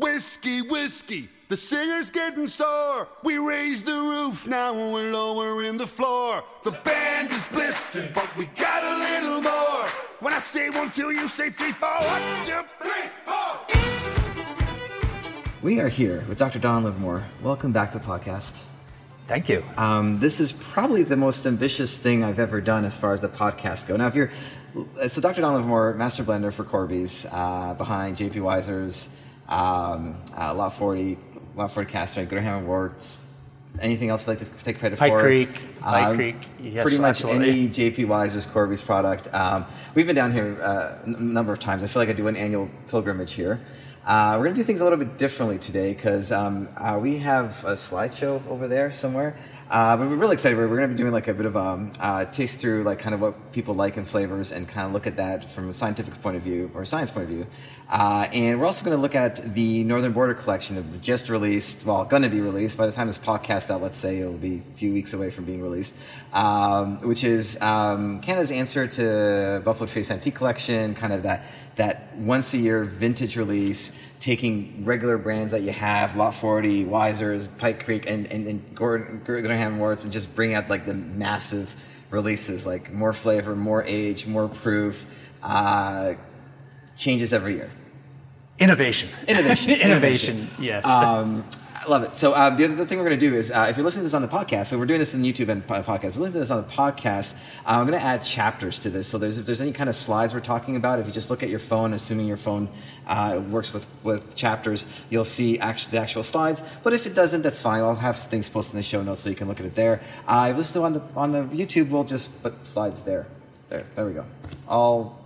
Whiskey, whiskey, the singer's getting sore. We raise the roof, now we're lowering the floor. The band is blistered, but we got a little more. When I say one, two, you say three, four. One, two, three, four. We are here with Dr. Don Livermore. Welcome back to the podcast. Thank you. Um, this is probably the most ambitious thing I've ever done as far as the podcast go. Now, if you're so Dr. Don Livermore, master blender for Corby's, uh, behind JP Wiser's, um, uh, Lot 40, Lot 40 Castrate, Gooderham and Worts. Anything else you'd like to take credit Pike for? Creek, Pike Um, Creek, yes, pretty much absolutely. any JP Wiser's Corby's product. Um, we've been down here uh, a number of times. I feel like I do an annual pilgrimage here. Uh, we're going to do things a little bit differently today because um, uh, we have a slideshow over there somewhere. Uh, we're really excited. We're, we're going to be doing like a bit of um, uh, taste through, like kind of what people like in flavors, and kind of look at that from a scientific point of view or science point of view. Uh, and we're also going to look at the Northern Border collection that we just released. Well, going to be released by the time this podcast out. Let's say it'll be a few weeks away from being released, um, which is um, Canada's answer to Buffalo Trace Antique Collection. Kind of that that once a year vintage release, taking regular brands that you have, Lot 40, Wiser's, Pike Creek, and, and, and Gordon, Gordon Wards, and just bring out like the massive releases, like more flavor, more age, more proof, uh, changes every year. Innovation. Innovation. Innovation, yes. Um, love it. So uh, the other thing we're going to do is, uh, if you're listening to this on the podcast, so we're doing this on YouTube and po- podcast. If you're listening to this on the podcast, uh, I'm going to add chapters to this. So there's if there's any kind of slides we're talking about, if you just look at your phone, assuming your phone uh, works with with chapters, you'll see actually the actual slides. But if it doesn't, that's fine. I'll have things posted in the show notes so you can look at it there. Uh, if you listen to on the on the YouTube, we'll just put slides there. There, there we go. All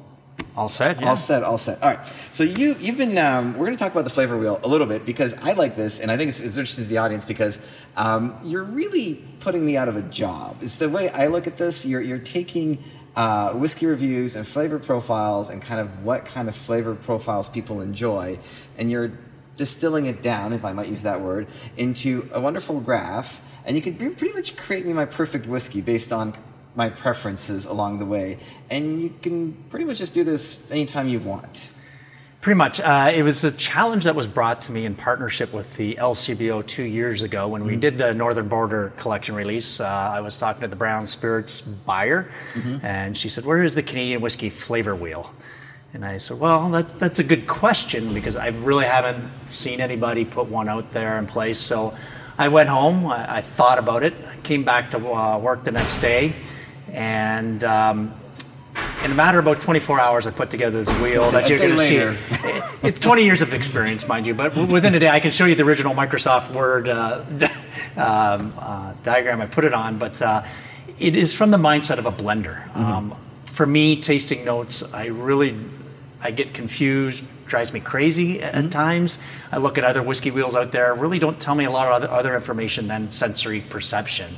all set, yeah. all set, all set. All right. So you you've been um, we're going to talk about the flavor wheel a little bit because I like this and I think it's, it's interesting to the audience because um, you're really putting me out of a job. It's the way I look at this. You're you're taking uh, whiskey reviews and flavor profiles and kind of what kind of flavor profiles people enjoy, and you're distilling it down, if I might use that word, into a wonderful graph, and you can pretty much create me my perfect whiskey based on my preferences along the way. And you can pretty much just do this anytime you want. Pretty much. Uh, it was a challenge that was brought to me in partnership with the LCBO two years ago when we did the Northern Border collection release. Uh, I was talking to the Brown Spirits buyer, and she said, Where is the Canadian whiskey flavor wheel? And I said, Well, that, that's a good question because I really haven't seen anybody put one out there in place. So I went home, I, I thought about it, came back to uh, work the next day, and um, in a matter of about 24 hours, I put together this wheel that you're going to see. It's 20 years of experience, mind you, but within a day, I can show you the original Microsoft Word uh, um, uh, diagram I put it on. But uh, it is from the mindset of a blender. Um, for me, tasting notes, I really I get confused, drives me crazy at at times. I look at other whiskey wheels out there, really don't tell me a lot of other, other information than sensory perception.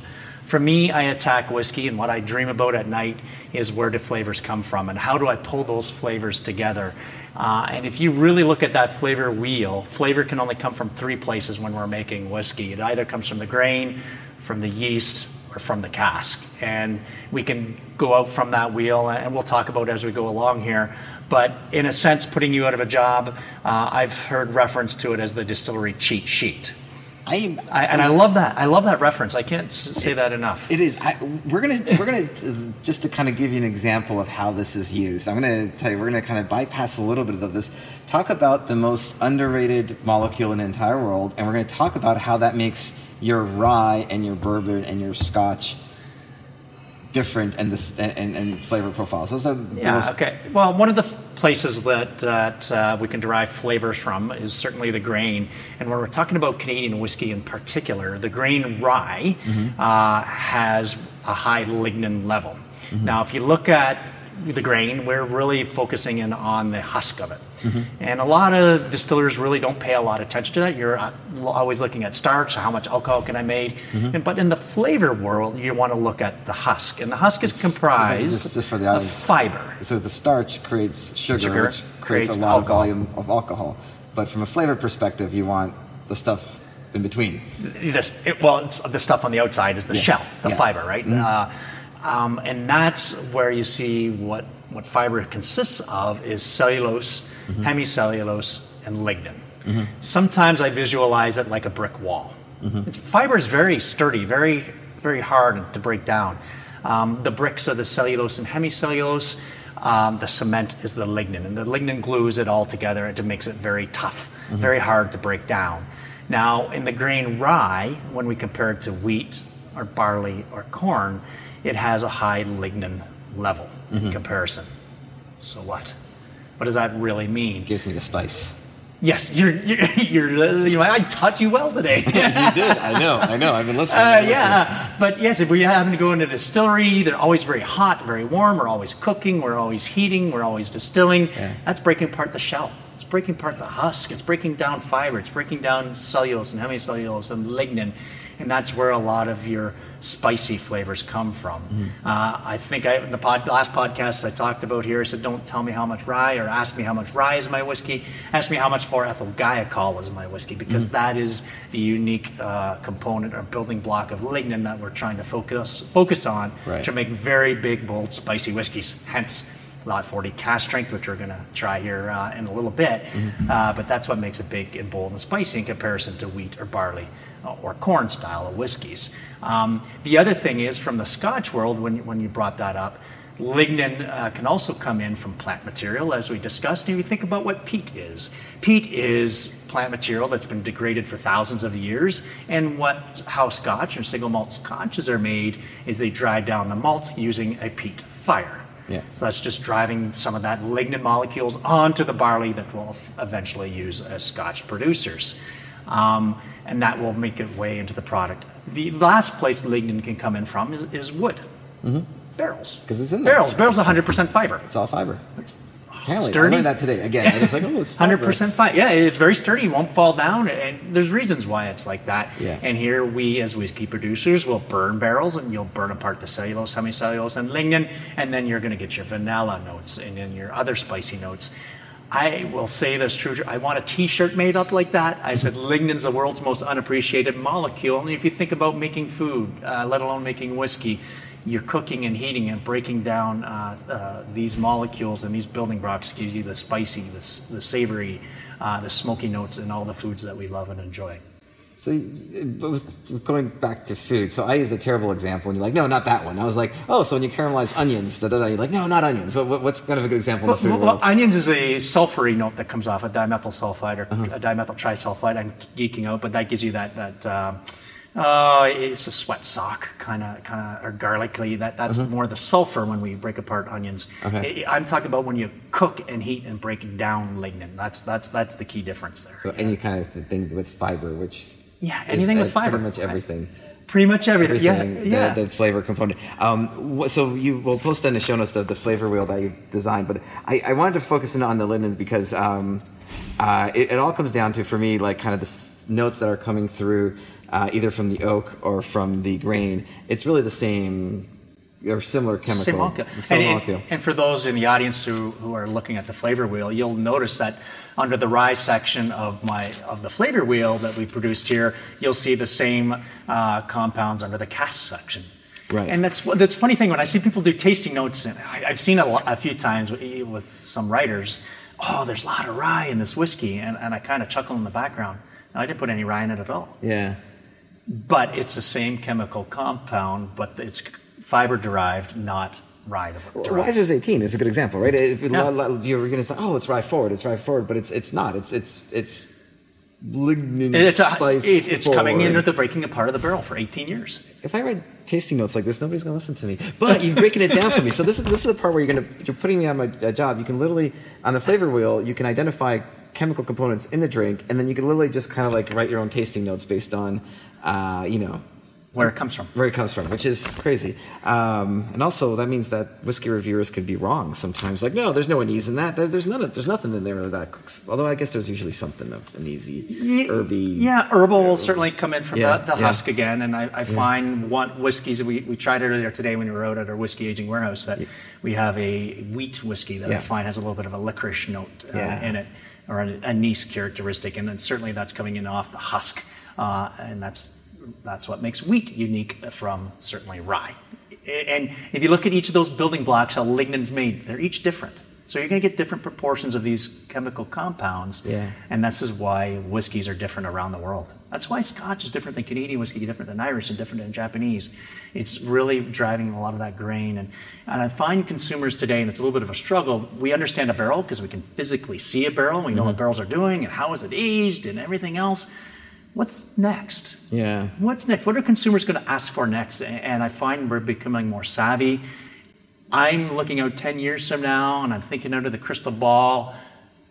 For me, I attack whiskey, and what I dream about at night is where do flavors come from, and how do I pull those flavors together. Uh, and if you really look at that flavor wheel, flavor can only come from three places when we're making whiskey. It either comes from the grain, from the yeast, or from the cask. And we can go out from that wheel, and we'll talk about as we go along here. But in a sense, putting you out of a job, uh, I've heard reference to it as the distillery cheat sheet. I, I, and I love that. I love that reference. I can't s- say that enough. it is. I, we're gonna we're gonna just to kind of give you an example of how this is used. I'm gonna tell you we're gonna kind of bypass a little bit of this. Talk about the most underrated molecule in the entire world, and we're gonna talk about how that makes your rye and your bourbon and your Scotch different and this and, and flavor profiles. Those are Yeah, most okay. Well, one of the places that, that uh, we can derive flavors from is certainly the grain. And when we're talking about Canadian whiskey in particular, the grain rye uh, has a high lignin level. Now, if you look at the grain, we're really focusing in on the husk of it. And a lot of distillers really don't pay a lot of attention to that. You're uh, always looking at starch, how much alcohol can I make? And, but in the flavor world, you want to look at the husk. And the husk is comprised just- just for the of fiber. So the starch creates sugar, Sugar which creates, creates a lot alcohol. of volume of alcohol. But from a flavor perspective, you want the stuff in between. This, it, well, it's, the stuff on the outside is the Yeah. shell, the Yeah. fiber, right? Uh, um, and that's where you see what, what fiber consists of is cellulose, Mm-hmm. hemicellulose, and lignin. Mm-hmm. Sometimes I visualize it like a brick wall. Mm-hmm. It's, fiber is very sturdy, very very hard to break down. Um, the bricks are the cellulose and hemicellulose. Um, the cement is the lignin, and the lignin glues it all together. It makes it very tough, very hard to break down. Now, in the grain rye, when we compare it to wheat or barley or corn, it has a high lignin level in comparison. So what? What does that really mean? Gives me the spice. Yes, you're, you're, you're, you I taught you well today. you did. I know. I know. I've been listening. Uh, yeah, but yes, if we happen to go into a distillery, they're always very hot, very warm. We're always cooking. We're always heating. We're always distilling. Yeah. That's breaking apart the shell. It's breaking apart the husk. It's breaking down fiber. It's breaking down cellulose and hemicellulose and lignin, and that's where a lot of your spicy flavors come from. Uh, I think I, in the pod, last podcast I talked about here, I said, "Don't tell me how much rye, or ask me how much rye is in my whiskey. Ask me how much 4-ethyl guaiacol is in my whiskey, because that is the unique uh, component or building block of lignin that we're trying to focus focus on Right. to make very big, bold, spicy whiskeys. Hence, Lot 40 cask strength, which we're going to try here uh, in a little bit. Uh, but that's what makes it big and bold and spicy in comparison to wheat or barley or corn style of whiskeys. Um, the other thing is from the Scotch world, when, when you brought that up, lignin uh, can also come in from plant material, as we discussed. And you think about what peat is. Peat is plant material that's been degraded for thousands of years. And what how Scotch and single malt scotches are made is they dry down the malt using a peat fire. Yeah. So that's just driving some of that lignin molecules onto the barley that we'll eventually use as Scotch producers. Um, and that will make its way into the product. The last place lignin can come in from is, is wood. Mm-hmm. Barrels. 'Cause it's in there. Barrels. Barrels 100% fiber. It's all fiber. It's Apparently, I sturdy. learned that today. Again, I was like, oh, it's fiber. Hundred percent fine. Yeah, it's very sturdy. It won't fall down, and there's reasons why it's like that. Yeah. And here we, as whiskey producers, will burn barrels, and you'll burn apart the cellulose, hemicellulose, and lignin, and then you're going to get your vanilla notes and then your other spicy notes. I will say this true. I want a T-shirt made up like that. I said lignin's the world's most unappreciated molecule, and if you think about making food, uh, let alone making whiskey, you're cooking and heating and breaking down uh, uh, these molecules and these building blocks gives you the spicy, the, the savory, uh, the smoky notes in all the foods that we love and enjoy. So, uh, going back to food, so I used a terrible example, and you're like, no, not that one. I was like, oh, so when you caramelize onions, da da da. You're like, no, not onions. So, what's kind of a good example in the food Well, world? onions is a sulfury note that comes off a dimethyl sulfide or Uh-huh. a dimethyl trisulfide. I'm geeking out, but that gives you that that. Um, uh, it's a sweat sock kind of kind of or garlicky. That that's more the sulfur when we break apart onions. Uh-huh. Okay. I'm talking about when you cook and heat and break down lignin. That's that's that's the key difference there. so, any kind of thing with fiber, which Yeah, anything with fiber. pretty much everything. Pretty much everything. everything, yeah, yeah. The, the flavor component. Um, so you will post in the show notes the, the flavor wheel that you designed, but I, I wanted to focus in on the lignans because um, uh, it, it all comes down to, for me, like kind of the notes that are coming through uh, either from the oak or from the grain. It's really the same or similar chemical. Same molecule. Same and, molecule. And, and for those in the audience who, who are looking at the flavor wheel, you'll notice that under the rye section of my of the flavor wheel that we produced here, you'll see the same uh, compounds under the cask section. Right. And that's that's funny thing when I see people do tasting notes, and I, I've seen it a, a few times with, with some writers. Oh, there's a lot of rye in this whiskey, and, and I kind of chuckle in the background. No, I didn't put any rye in it at all yeah. but it's the same chemical compound, but it's fiber derived, not rye derived. Wiser's 18 is a good example, right? Yeah. lot- lot you are going to say, "Oh, it's rye forward, it's rye forward," but it's it's not. It's it's it's lignin It's, a, spice it, it's coming in into the breaking apart of the barrel for 18 years. If I read tasting notes like this, nobody's going to listen to me. But you're breaking it down for me. So this is this is the part where you're going to you're putting me on my uh, job. You can literally on the flavor wheel, you can identify chemical components in the drink, and then you can literally just kind of like write your own tasting notes based on, uh, you know, Where it comes from. where it comes from, which is crazy. Um, and also, that means that whiskey reviewers could be wrong sometimes. Like, no, there's no anise in that. There, there's none. Of, there's nothing in there that. Although I guess there's usually something of anisey, herby. Yeah, herbal will certainly come in from Yeah, the, the yeah. husk again. And I, I find one whiskeys, we, we tried earlier today when we were out at our whiskey aging warehouse, that we have a wheat whiskey that I find has a little bit of a licorice note uh, Yeah. in it, or an anise characteristic. And then certainly that's coming in off the husk. Uh, and that's, that's what makes wheat unique from certainly rye. And if you look at each of those building blocks, how lignin's made, they're each different. So you're going to get different proportions of these chemical compounds. Yeah. And this is why whiskeys are different around the world. That's why Scotch is different than Canadian whiskey, different than Irish, and different than Japanese. It's really driving a lot of that grain. And, and I find consumers today, and it's a little bit of a struggle, we understand a barrel because we can physically see a barrel. We know what mm-hmm. barrels are doing and how is it aged and everything else. What's next? Yeah. What's next? What are consumers going to ask for next? And I find we're becoming more savvy. I'm looking out 10 years from now and I'm thinking out of the crystal ball.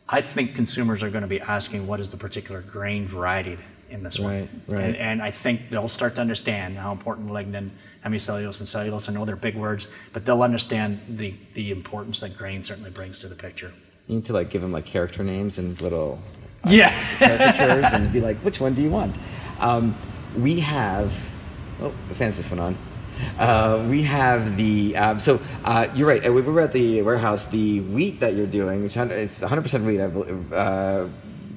I think consumers are going to be asking what is the particular grain variety in this one. Right, right. And, and I think they'll start to understand how important lignin, hemicellulose, and cellulose. I know they're big words, but they'll understand the, the importance that grain certainly brings to the picture. You need to like give them like character names and little Yeah. caricatures and be like, which one do you want? Um, we have. Oh, the fans just went on. Uh, we have the um, so uh, you're right. uh, We were at the warehouse. The wheat that you're doing, it's 100 it's 100% wheat. I believe, uh,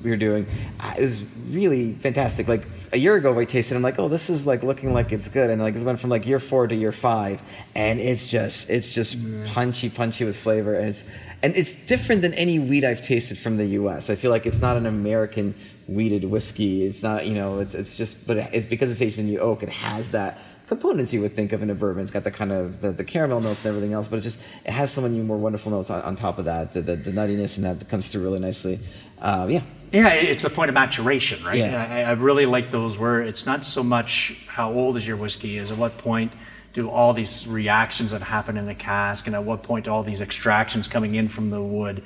we were doing uh, is really fantastic. Like a year ago, I tasted. it, I'm like, oh, this is like looking like it's good, and like it went from like year four to year five, and it's just it's just punchy, punchy with flavor, and it's and it's different than any wheat I've tasted from the U.S. I feel like it's not an American wheated whiskey. It's not you know it's it's just but it's because it's aged in the oak. It has that components you would think of in a bourbon. It's got the kind of the, the caramel notes and everything else, but it just it has so many more wonderful notes on, on top of that. The, the, the nuttiness and that comes through really nicely. Uh, yeah, Yeah, it's the point of maturation, right? Yeah. I, I really like those where it's not so much how old is your whiskey, is at what point do all these reactions that happen in the cask, and at what point do all these extractions coming in from the wood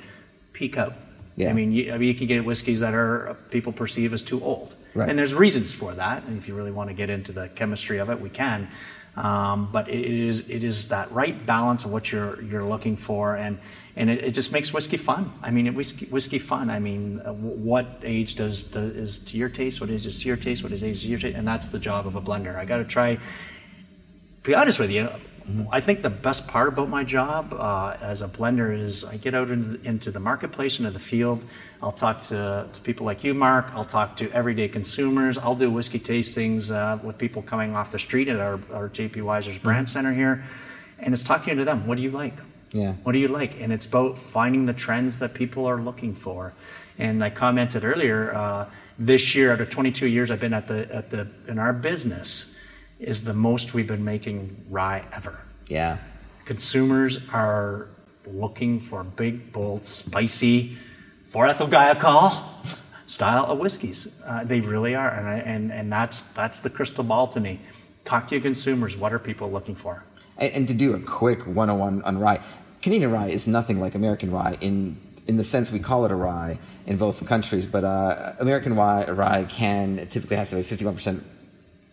peak out? Yeah. I mean, you, I mean, you can get whiskeys that are people perceive as too old, Right. and there's reasons for that. And if you really want to get into the chemistry of it, we can. Um, but it is it is that right balance of what you're you're looking for, and and it, it just makes whiskey fun. I mean, it, whiskey whiskey fun. I mean, uh, what age does, does is to your taste? What age is to your taste? What is age to your taste? And that's the job of a blender. I got to try. To be honest with you, I think the best part about my job uh, as a blender is I get out in, into the marketplace, into the field. I'll talk to, to people like you, Mark. I'll talk to everyday consumers. I'll do whiskey tastings uh, with people coming off the street at our, our JP Wiser's brand center here. And it's talking to them. What do you like? Yeah. What do you like? And it's about finding the trends that people are looking for. And I commented earlier, uh, this year, out of 22 years I've been at the at the in our business, is the most we've been making rye ever. yeah, Consumers are looking for big, bold, spicy, for ethyl guaiacol style of whiskeys. Uh, they really are, and, I, and and that's that's the crystal ball to me. Talk to your consumers. What are people looking for? and, and to do a quick 101 on rye, Canadian rye is nothing like American rye in in the sense we call it a rye in both countries, but uh, American rye, rye can typically has to be 51 percent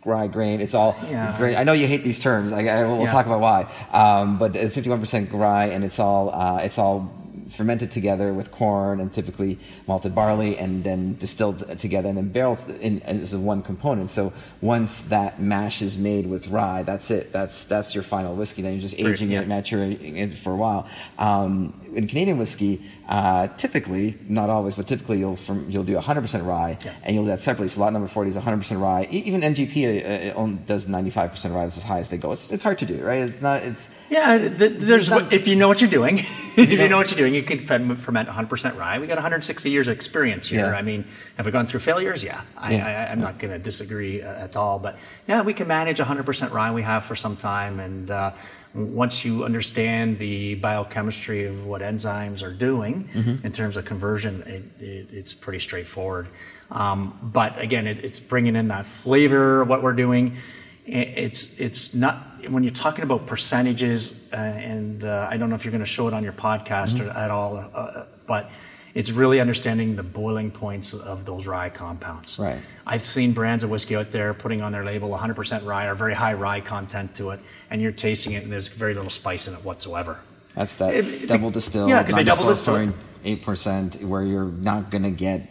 rye grain. It's all Yeah. grain. I know you hate these terms. I, I, we'll Yeah. talk about why. Um, but 51 percent rye, and it's all uh, it's all fermented together with corn and typically malted barley and then distilled together and then barreled in as one component. So once that mash is made with rye, that's it. That's that's your final whiskey. Then you're just aging yeah. it, maturing it for a while. Um, in Canadian whiskey, uh, typically, not always, but typically you'll from, you'll do 100% rye Yeah. and you'll do that separately. So lot number 40 is 100% rye. E- Even MGP uh, uh, does 95% rye. That's as high as they go. It's, it's hard to do, right? It's not. It's Yeah, th- there's not- if you know what you're doing, if you know- know what you're doing, you can ferment ferment 100% rye. We got 160 years of experience here. Yeah. I mean, have we gone through failures? Yeah, I, Yeah. I, I'm not going to disagree uh, at all. But yeah, we can manage 100% rye. We have for some time, and uh, once you understand the biochemistry of what enzymes are doing Mm-hmm. in terms of conversion, it, it, it's pretty straightforward. Um, but again, it, it's bringing in that flavor. What we're doing it- it's it's not when you're talking about percentages uh, and uh, I don't know if you're going to show it on your podcast Mm-hmm. or, at all uh, but it's really understanding the boiling points of those rye compounds Right. I've seen brands of whiskey out there putting on their label 100% rye or very high rye content to it and you're tasting it and there's very little spice in it whatsoever That's that It- it- double distilled. yeah, 'cause they double distill. Eight percent, where you're not going to get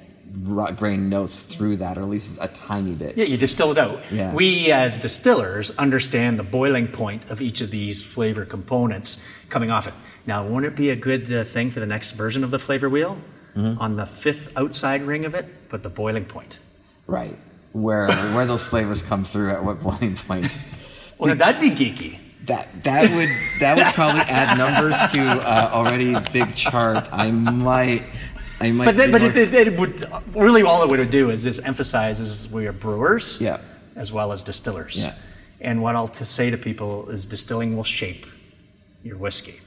grain notes through that, or at least a tiny bit. Yeah, you distill it out. Yeah. We, as distillers, understand the boiling point of each of these flavor components coming off it. Now, wouldn't it be a good uh, thing for the next version of the flavor wheel? Mm-hmm. On the fifth outside ring of it, put the boiling point. Right. Where where those flavors come through at what boiling point? Well, that'd be geeky. That that would that would probably add numbers to uh, already big chart. I might. I might But then, but it, it, it would really all it would do is just emphasize is we are brewers, Yeah. as well as distillers. Yeah. And what I'll to say to people is distilling will shape your whiskey.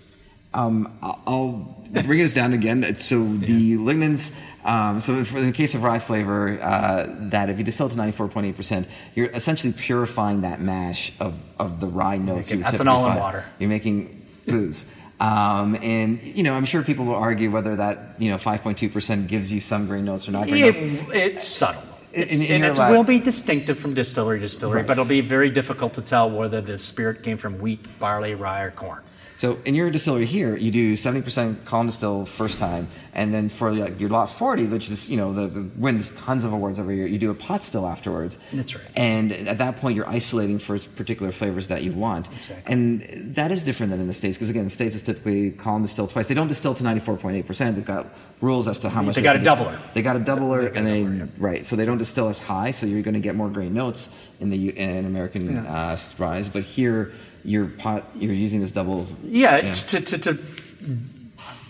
Um, I'll- bring this down again. So the lignans. Um, so for the case of rye flavor, uh, that if you distill to 94.8%, you're essentially purifying that mash of, of the rye notes. you would typically ethanol and water. You're making booze. Um, and you know, I'm sure people will argue whether that you know 5.2% gives you some grain notes or not grain notes. It's subtle. It's, in and it will be distinctive from distillery to distillery, Right. but it'll be very difficult to tell whether the spirit came from wheat, barley, rye, or corn. So in your distillery here, you do 70% column distill first time, and then for like your lot 40, which is you know the, the wins tons of awards every year, you do a pot still afterwards. That's right. And at that point, you're isolating for particular flavors that you want. Exactly. And that is different than in the states because again, the states is typically column distill twice. They don't distill to 94.8%. They've got rules as to how much They got a doubler. They got a doubler, and they doubler, right. So they don't distill as high, so you're going to get more grain notes in the in American uh, ryes. But here, your pot, you're using this double. Yeah, Yeah. To, to, to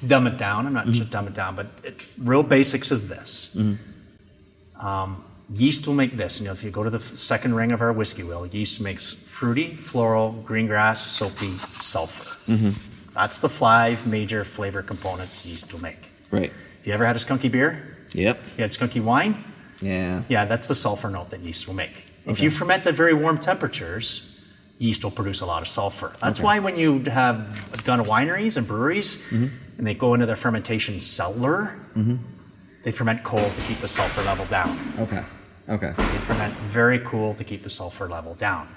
dumb it down, I'm not Mm-hmm. dumb it down, but it, real basics is this. Um, yeast will make this. You know, if you go to the second ring of our whiskey wheel, yeast makes fruity, floral, green grass, soapy, sulfur. Mm-hmm. That's the five major flavor components yeast will make. Right. Have you ever had a skunky beer? Yep. You had skunky wine? Yeah. Yeah, that's the sulfur note that yeast will make. If you ferment at very warm temperatures, yeast will produce a lot of sulfur. That's Okay. why when you have gone to wineries and breweries and they go into their fermentation cellar, they ferment cold to keep the sulfur level down. Okay. Okay. They ferment very cool to keep the sulfur level down.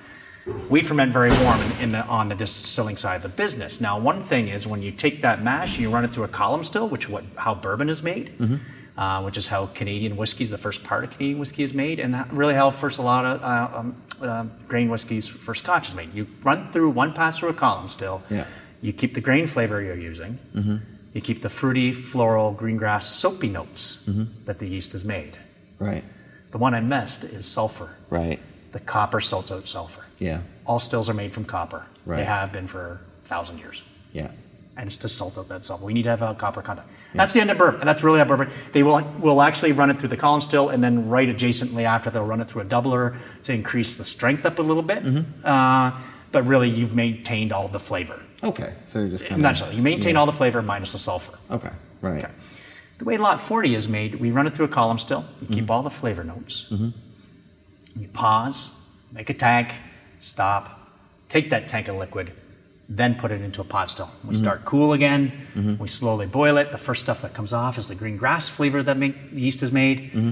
We ferment very warm in, in the, on the distilling side of the business. Now, one thing is when you take that mash and you run it through a column still, which what how bourbon is made, uh, which is how Canadian whiskey, is the first part of Canadian whiskey is made, and that- really how first a lot of uh, um, uh, grain whiskeys for Scotch is made. You run through one pass through a column still. Yeah. You keep the grain flavor you're using. Mm-hmm. You keep the fruity, floral, green grass, soapy notes that the yeast has made. Right. The one I missed is sulfur. Right. The copper salts out sulfur. Yeah. All stills are made from copper. Right. They have been for a thousand years. Yeah. And it's to salt out that sulfur. We need to have a copper content. That's the end of bourbon. That's really how bourbon. They will will actually run it through the column still, and then right adjacently after they'll run it through a doubler to increase the strength up a little bit. Mm-hmm. Uh, but really, you've maintained all the flavor. Okay. So you're just kind Not so. You maintain yeah. all the flavor minus the sulfur. Okay. Right. Okay. The way Lot 40 is made, we run it through a column still. You Mm-hmm. keep all the flavor notes. You pause, make a tank, stop, take that tank of liquid, then put it into a pot still. We Mm-hmm. start cool again. We slowly boil it. The first stuff that comes off is the green grass flavor that make, yeast is made. Mm-hmm.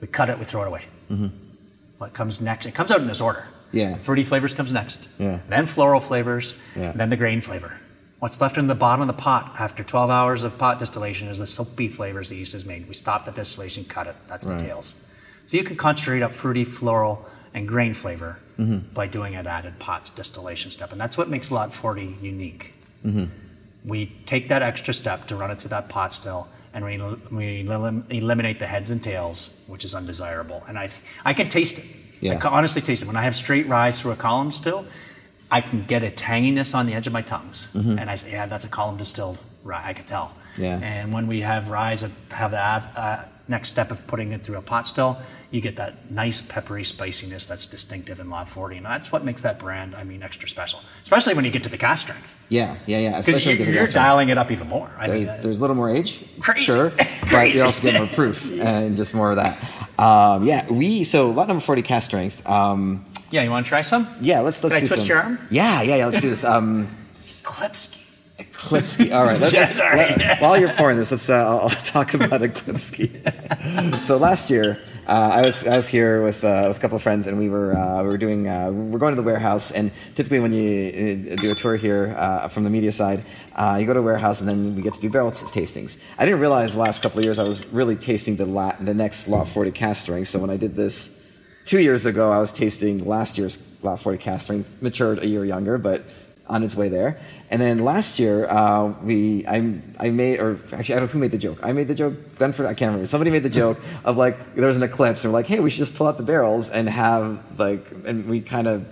We cut it, we throw it away. What comes next? It comes out in this order. Yeah. Fruity flavors comes next. Yeah. Then floral flavors. Yeah. Then the grain flavor. What's left in the bottom of the pot after 12 hours of pot distillation is the soapy flavors the yeast has made. We stop the distillation, cut it. That's Right. the tails. So you can concentrate up fruity, floral, and grain flavor Mm-hmm. by doing an added pots distillation step. And that's what makes Lot 40 unique. Mm-hmm. We take that extra step to run it through that pot still, and we, we elim- eliminate the heads and tails, which is undesirable. And I, I can taste it. I can honestly taste it. When I have straight ryes through a column still, I can get a tanginess on the edge of my tongues. And I say, yeah, that's a column distilled rye. I can tell. Mm-hmm. Yeah. And when we have ryes, have that uh, next step of putting it through a pot still, you get that nice peppery spiciness that's distinctive in Lot 40. And that's what makes that brand, I mean, extra special. Especially when you get to the cask strength. Yeah. Yeah. Yeah. Because Especially you're, you're dialing it up even more. I mean, There's, there's a little more age, Crazy. sure, but Crazy. you also get more proof and just more of that. Um, yeah, we so lot number forty cast strength. Um, yeah, you want to try some? yeah, let's let's Can I twist some. your arm? Yeah, yeah, yeah. Let's do this. Um, Klipsky. Klipsky. All right. Let's, Yeah, let's- let- while you're pouring this, let's. Uh, I'll, I'll talk about a so last year, uh, I was I was here with uh, with a couple of friends, and we were uh, we were doing uh, we're going to the warehouse, and typically when you uh, do a tour here uh, from the media side, uh, you go to a warehouse, and then we get to do barrel tastings. I didn't realize the last couple of years I was really tasting the la- the next lot 40 cask strength. So when I did this two years ago, I was tasting last year's lot 40 cask strength, matured a year younger, but on its way there. And then last year, uh, we I, I made, or actually, I don't know who made the joke. I made the joke. Benford, I can't remember. Somebody made the joke of like there was an eclipse, and we're like, hey, we should just pull out the barrels and have like, and we kind of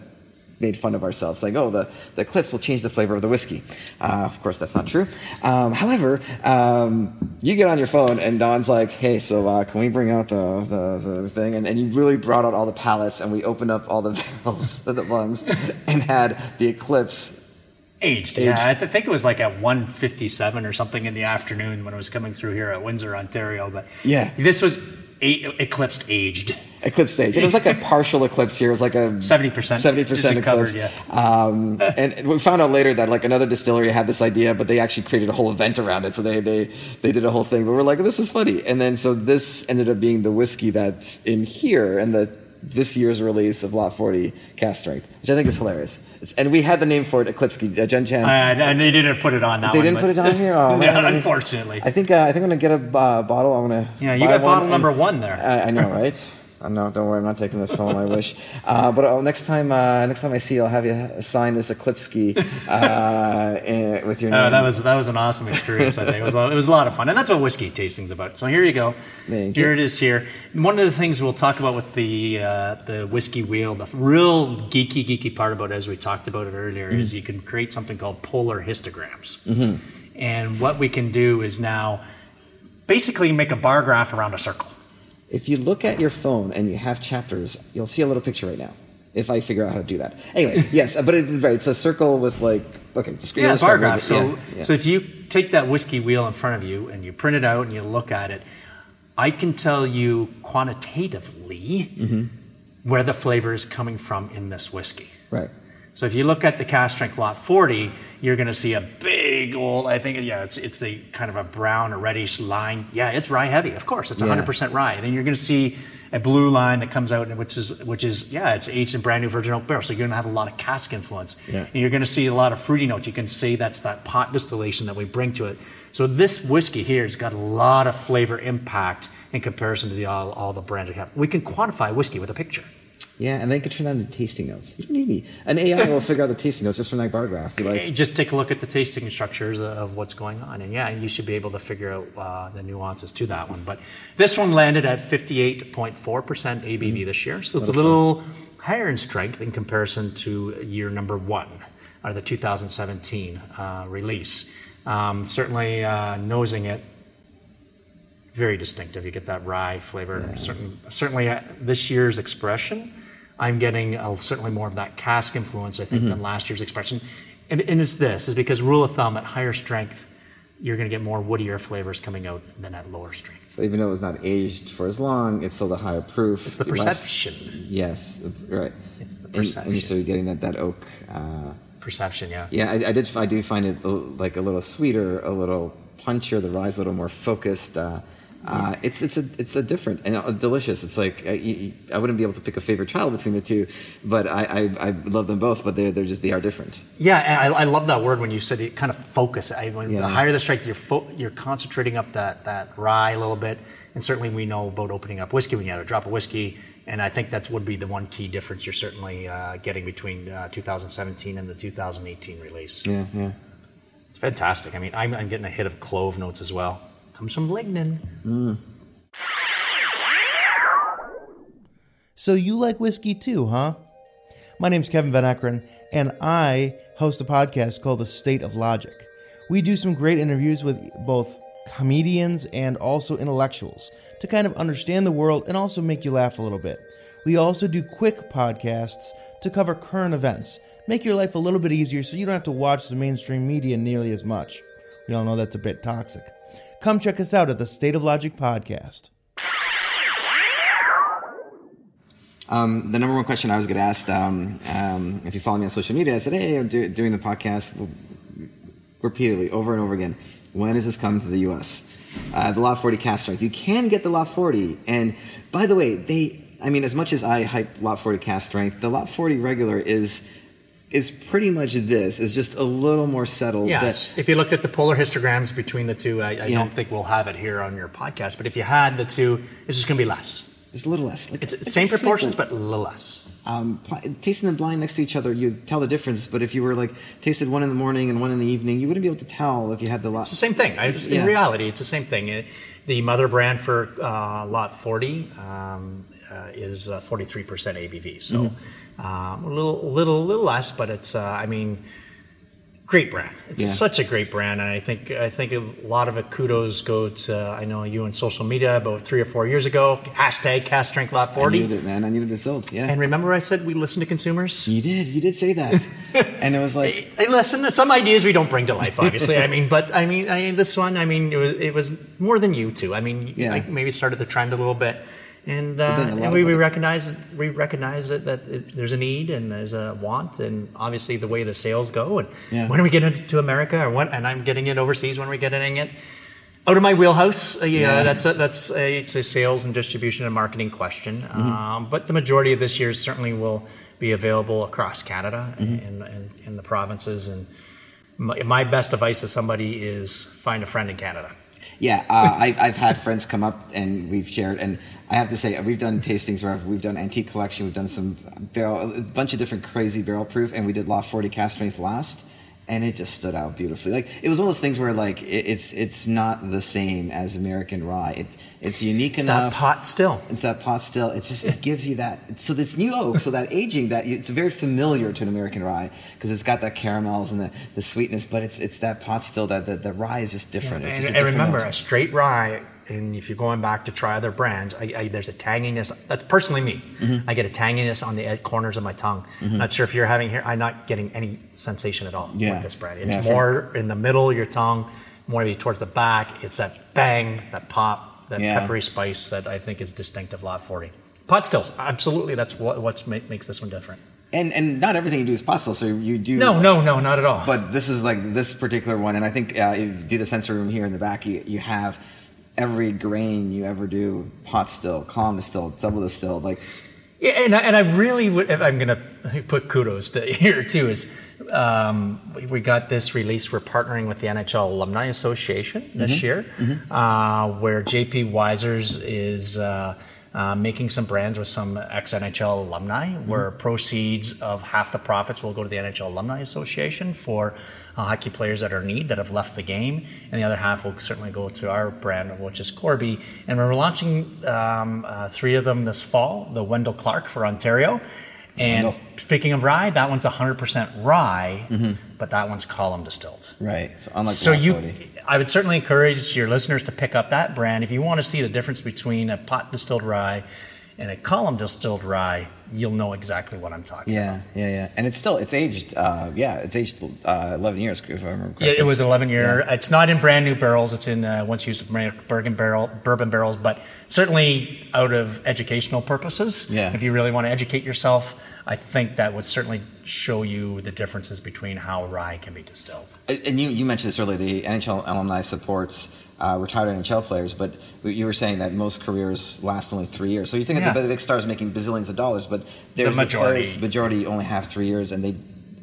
made fun of ourselves, like, oh, the, the clips will change the flavor of the whiskey. Uh, of course, that's not true. Um, however, um, you get on your phone and Don's like, hey, so uh, can we bring out the, the, the thing? And, and he really brought out all the pallets and we opened up all the barrels, the bungs, and had the Eclipse Aged, Aged. yeah. I th- think it was like at 157 or something in the afternoon when it was coming through here at Windsor, Ontario. But Yeah. this was a- eclipsed aged. eclipse stage. It was like a partial eclipse here. It was like a 70% seventy percent is covered, eclipse. Um, and we found out later that like another distillery had this idea, but they actually created a whole event around it. So they they they did a whole thing. But we're like, this is funny. And then so this ended up being the whiskey that's in here and the this year's release of Lot 40 Cask Strength, which I think is hilarious. And we had the name for it, Eclipse. Uh, Jen Chan. And, and they didn't put it on that they one, didn't put it on here. Oh, Yeah, man. unfortunately. I think uh, I think I'm gonna get a uh, bottle. I'm gonna Yeah, you got one bottle number one there. I, I know, right? I know. Don't worry, I'm not taking this home. I wish. Uh, but uh, next time, uh, next time I see, you, I'll have you sign this Eclipse ski uh, in- with your name. Oh, that was that was an awesome experience. I think it was a- it was a lot of fun, and that's what whiskey tasting's about. So here you go. Thank here you. it is. Here, one of the things we'll talk about with the uh, the whiskey wheel, the real geeky geeky part about it, as we talked about it earlier, Mm-hmm. is you can create something called polar histograms. And what we can do is now basically make a bar graph around a circle. If you look at your phone and you have chapters, you'll see a little picture right now. If I figure out how to do that. Anyway, yes, but it's right. It's a circle with like okay, the screen. Yeah, bar graph. So, Yeah, yeah. so if you take that whiskey wheel in front of you and you print it out and you look at it, I can tell you quantitatively Mm-hmm. where the flavor is coming from in this whiskey. right. So if you look at the cask strength lot 40, you're going to see a big old, I think, yeah, it's, it's the kind of a brown or reddish line. Yeah, it's rye heavy. Of course, it's Yeah. 100% rye. Then you're going to see a blue line that comes out, which is, which is yeah, it's aged in brand new virgin oak barrel. So you're going to have a lot of cask influence. Yeah. And you're going to see a lot of fruity notes. You can see that's that pot distillation that we bring to it. So this whiskey here has got a lot of flavor impact in comparison to the all, all the brands we have. We can quantify whiskey with a picture. Yeah, and then you can turn that into tasting notes. You don't need me. An AI will figure out the tasting notes just from that bar graph. Like, just take a look at the tasting structures of what's going on, and yeah, you should be able to figure out uh, the nuances to that one. But this one landed at 58.4% ABV this year, so it's a little higher in strength in comparison to year number one, or the 2017 uh, release. Um, certainly, uh, nosing it, very distinctive. You get that rye flavor. Certain, certainly, uh, this year's expression, I'm getting uh, certainly more of that cask influence, I think, Mm-hmm. than last year's expression. And, and it's this is because rule of thumb at higher strength, you're going to get more woodier flavors coming out than at lower strength. so even though it was not aged for as long, it's still the higher proof. It's the less- perception. yes, right. It's the And- And, perception. you're getting that that oak. Uh, Perception, yeah. yeah, I, I did. I do find it like a little sweeter, a little punchier. The rye's a little more focused. Uh, uh, it's it's a it's a different and uh, delicious. It's like uh, you, you- I wouldn't be able to pick a favorite child between the two, but I, I, I love them both. But they're they're just they are different. Yeah, and I, I love that word when you said it kind of focus. I, when Yeah. The higher the strength, you're, fo- you're concentrating up that, that rye a little bit. And certainly we know about opening up whiskey when you have a drop of whiskey. And I think that would be the one key difference you're certainly uh, getting between uh, 2017 and the 2018 release. Yeah, yeah. It's fantastic. I mean, I'm, I'm getting a hit of clove notes as well. Comes from lignin. Mm. So you like whiskey too, huh? My name's Kevin Van Ekeren, and I host a podcast called The State of Logic. We do some great interviews with both comedians and also intellectuals to kind of understand the world and also make you laugh a little bit. We also do quick podcasts to cover current events, make your life a little bit easier so you don't have to watch the mainstream media nearly as much. We all know that's a bit toxic. Come check us out at the State of Logic podcast. Um, the number one question I was get asked, um, um, if you follow me on social media, I said, "Hey, I'm do, doing the podcast repeatedly, over and over again. When is this coming to the U.S.?" Uh, the Lot 40 cask strength. You can get the Lot 40, and by the way, they. I mean, as much as I hype Lot 40 cask strength, the Lot 40 regular is is pretty much this. Is just a little more settled. Yes. That, If you looked at the polar histograms between the two, I, I Yeah. don't think we'll have it here on your podcast. But if you had the two, it's just going to be less. it's a little less. Like, It's like same proportions, but a little less. um, pl- tasting them blind next to each other, you'd tell the difference. But if you were like tasted one in the morning and one in the evening, you wouldn't be able to tell if you had the lot. It's the same thing. It's, yeah. In reality, it's the same thing. It- the mother brand for uh, Lot 40 um, uh, is uh, 43% ABV. So um, a little, little, little less, but it's, uh, I mean, great brand. It's Yeah. such a great brand, and I think I think a lot of it kudos go to I know you on social media about three or four years ago. Hashtag Cast Drink Lot Forty. I needed it, man. I needed it sold. Yeah. And remember, I said we listen to consumers. you did. You did say that. and it was like, Hey, listen, some ideas we don't bring to life, obviously. I mean, but I mean, I, this one, I mean, it was, it was more than you two. I mean, Yeah. like maybe started the trend a little bit, and, uh, then a lot and we, we recognize we recognize it, that it, there's a need and there's a want, and obviously the way the sales go, and Yeah. when are we getting into America, or what? And I'm getting it overseas. When are we getting it? Out of my wheelhouse, uh, yeah, Yeah. that's a, that's a, it's a sales and distribution and marketing question. Mm-hmm. Um, but the majority of this year certainly will be available across Canada Mm-hmm. in, in, in the provinces. And my, my best advice to somebody is find a friend in Canada. Yeah, uh, I've, I've had friends come up and we've shared, and I have to say, we've done tastings where we've done antique collection, we've done some barrel, a bunch of different crazy barrel proof, and we did Lot 40 cask strength last, and it just stood out beautifully. Like it was one of those things where like it, it's it's not the same as American rye. It, it's unique enough. It's that pot still. It's that pot still. It's just it gives you that. So this new oak, so that aging, that it's very familiar to an American rye because it's got that caramels and the, the sweetness, but it's it's that pot still that the, the rye is just different. It's And, a and different remember, note. a straight rye, and if you're going back to try other brands, I, I, there's a tanginess. That's personally me. Mm-hmm. I get a tanginess on the corners of my tongue. Not sure if you're having here. I'm not getting any sensation at all Yeah. with this brand. It's Yeah, more in the middle of your tongue, more maybe towards the back. It's that bang, that pop, that Yeah. peppery spice that I think is distinctive Lot 40. Pot stills, absolutely. That's what what makes this one different. And and not everything you do is pot still. So you do No, no, no, not at all. But this is like this particular one, and I think uh, if you do the sensor room here in the back, you, you have every grain you ever do pot still, calm distilled, double distilled. Like Yeah, and I, and I really would. I'm going to put kudos to here too. Is um, we- got this release? We're partnering with the NHL Alumni Association this year, uh, where JP Wisers is. Uh, uh, making some brands with some ex NHL alumni, where proceeds of half the profits will go to the NHL Alumni Association for uh, hockey players that are in need that have left the game, and the other half will certainly go to our brand, which is Corby. And we're launching um, uh, three of them this fall. The Wendell Clark for Ontario, and Wendell. speaking of rye, that one's 100% rye, but that one's column distilled. right, so So you, I would certainly encourage your listeners to pick up that brand if you want to see the difference between a pot distilled rye and a column distilled rye. You'll know exactly what I'm talking about. Yeah, yeah, yeah, and it's still it's aged. Uh, yeah, it's aged uh, eleven years if I remember correctly. Yeah, it was 11 year. It's not in brand new barrels. It's in uh, once used bourbon barrel, bourbon barrels, but certainly out of educational purposes. Yeah. If you really want to educate yourself, I think that would certainly show you the differences between how rye can be distilled. And you, you mentioned this earlier. The NHL alumni supports uh, retired NHL players, but you were saying that most careers last only three years. So you think Yeah. that the big stars making bazillions of dollars, but there's majority. players, majority only have three years, and they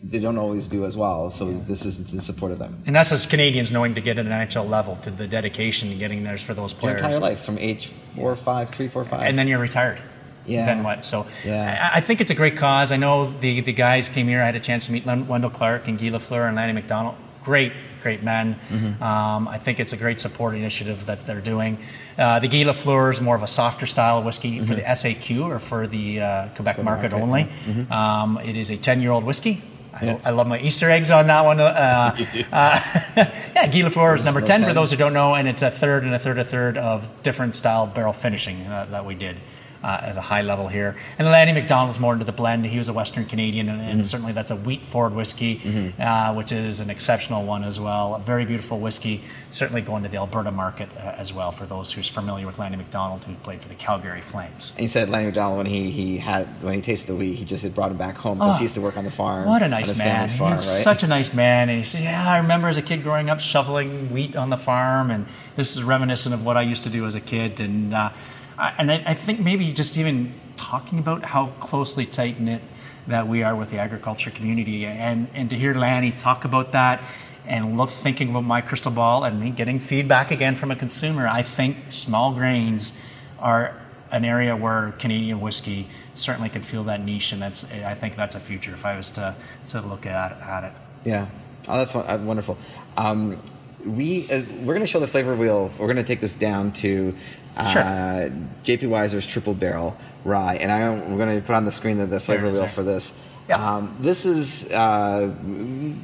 they don't always do as well. So this is in support of them. And that's us as Canadians knowing to get at an NHL level, to the dedication to getting there for those Your players. entire life from age four, five, three, four, five. and then you're retired. Yeah. Then what? So Yeah. I, I think it's a great cause. I know the, the guys came here. I had a chance to meet Wendell Clark and Guy Lafleur and Lanny McDonald. Great, great men. Mm-hmm. Um, I think it's a great support initiative that they're doing. Uh, the Guy Lafleur is more of a softer style of whiskey for the SAQ or for the uh, Quebec market, market, only. Mm-hmm. Um, it is a 10 year old whiskey. I, Yeah. I love my Easter eggs on that one. Uh, uh, yeah, Guy Lafleur is number no 10 for those who don't know, and it's a third and a third, a third of different style barrel finishing uh, that we did. Uh, at a high level here, and Lanny McDonald's more into the blend. He was a Western Canadian, and, and certainly that's a wheat forward whiskey, uh, which is an exceptional one as well. A very beautiful whiskey, certainly going to the Alberta market uh, as well for those who's familiar with Lanny McDonald, who played for the Calgary Flames. He said Lanny McDonald when he, he had when he tasted the wheat, he just had brought him back home because Oh, he used to work on the farm. What a nice man! He's right? such a nice man, and he said, "Yeah, I remember as a kid growing up shoveling wheat on the farm, and this is reminiscent of what I used to do as a kid." And uh, and I, I think maybe just even talking about how closely tight knit that we are with the agriculture community, and and to hear Lanny talk about that. And look, thinking about my crystal ball and me getting feedback again from a consumer, I think small grains are an area where Canadian whiskey certainly can feel that niche, and that's I think that's a future if I was to to look at at it. Yeah. Oh, that's uh, wonderful. Um, we uh, we're going to show the flavor wheel. We're going to take this down to Sure. Uh, JP Wiser's Triple Barrel Rye, and I, we're going to put on the screen the, the flavor is wheel there. for this. Yeah. Um, this is uh,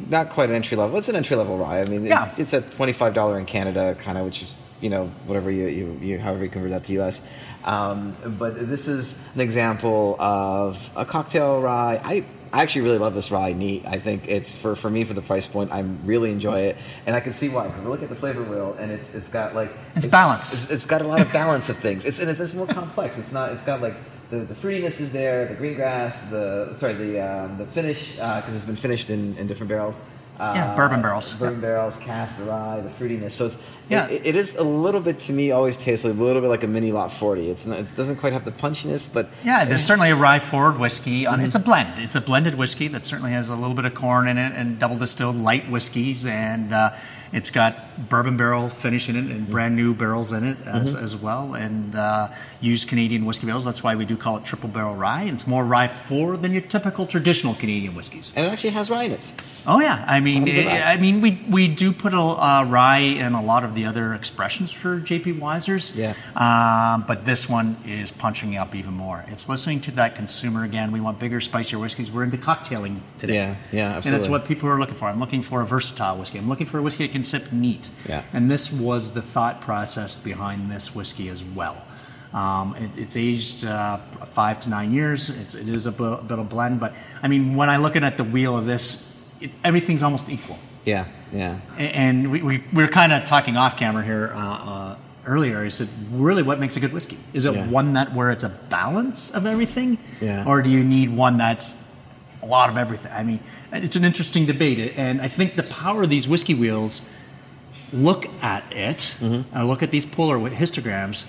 not quite an entry level. It's an entry level rye. I mean, it's, Yeah. it's at twenty five dollar in Canada, kind of, which is you know whatever you, you, you however you convert that to US. Um, but this is an example of a cocktail rye. I I actually really love this rye neat. I think it's for, for me for the price point. I really enjoy it, and I can see why because we look at the flavor wheel and it's it's got like It's balanced. It's, it's got a lot of balance of things. It's and it's, it's more complex. It's not. It's got like the, the fruitiness is there, the green grass, the sorry the um, the finish because it's been finished in, in different barrels. Uh, Yeah, bourbon barrels. Bourbon barrels, cast, the rye, the fruitiness. So it's Yeah. it, it is a little bit to me always tastes a little bit like a mini lot forty. It's not, it doesn't quite have the punchiness, but Yeah, there's certainly a rye forward whiskey. On, it. It's a Mm-hmm. blend. It's a blended whiskey that certainly has a little bit of corn in it and double distilled light whiskeys, and uh, it's got bourbon barrel finish in it Mm-hmm. and brand new barrels in it as, as well, and uh, used Canadian whiskey barrels. That's why we do call it triple barrel rye. And it's more rye forward than your typical traditional Canadian whiskeys. and it actually has rye in it. Oh yeah, I mean, of I, mean, we we do put a uh, rye in a lot of the other expressions for JP Wisers. Yeah. Um, but this one is punching up even more. It's listening to that consumer again. We want bigger, spicier whiskeys. We're into cocktailing today. Yeah, yeah, absolutely. And that's what people are looking for. I'm looking for a versatile whiskey. I'm looking for a whiskey that can sip neat. Yeah. And this was the thought process behind this whiskey as well. Um, it, it's aged uh, five to nine years. It's, it is a bu- bit of blend, but I mean, when I look at the wheel of this, it's, everything's almost equal. Yeah, yeah. And we, we, we were kind of talking off camera here uh, uh, earlier. I said, really, what makes a good whiskey? Is it Yeah. one that where it's a balance of everything? Yeah. Or do you need one that's a lot of everything? I mean, it's an interesting debate. And I think the power of these whiskey wheels look at it, Mm-hmm. uh, look at these polar histograms,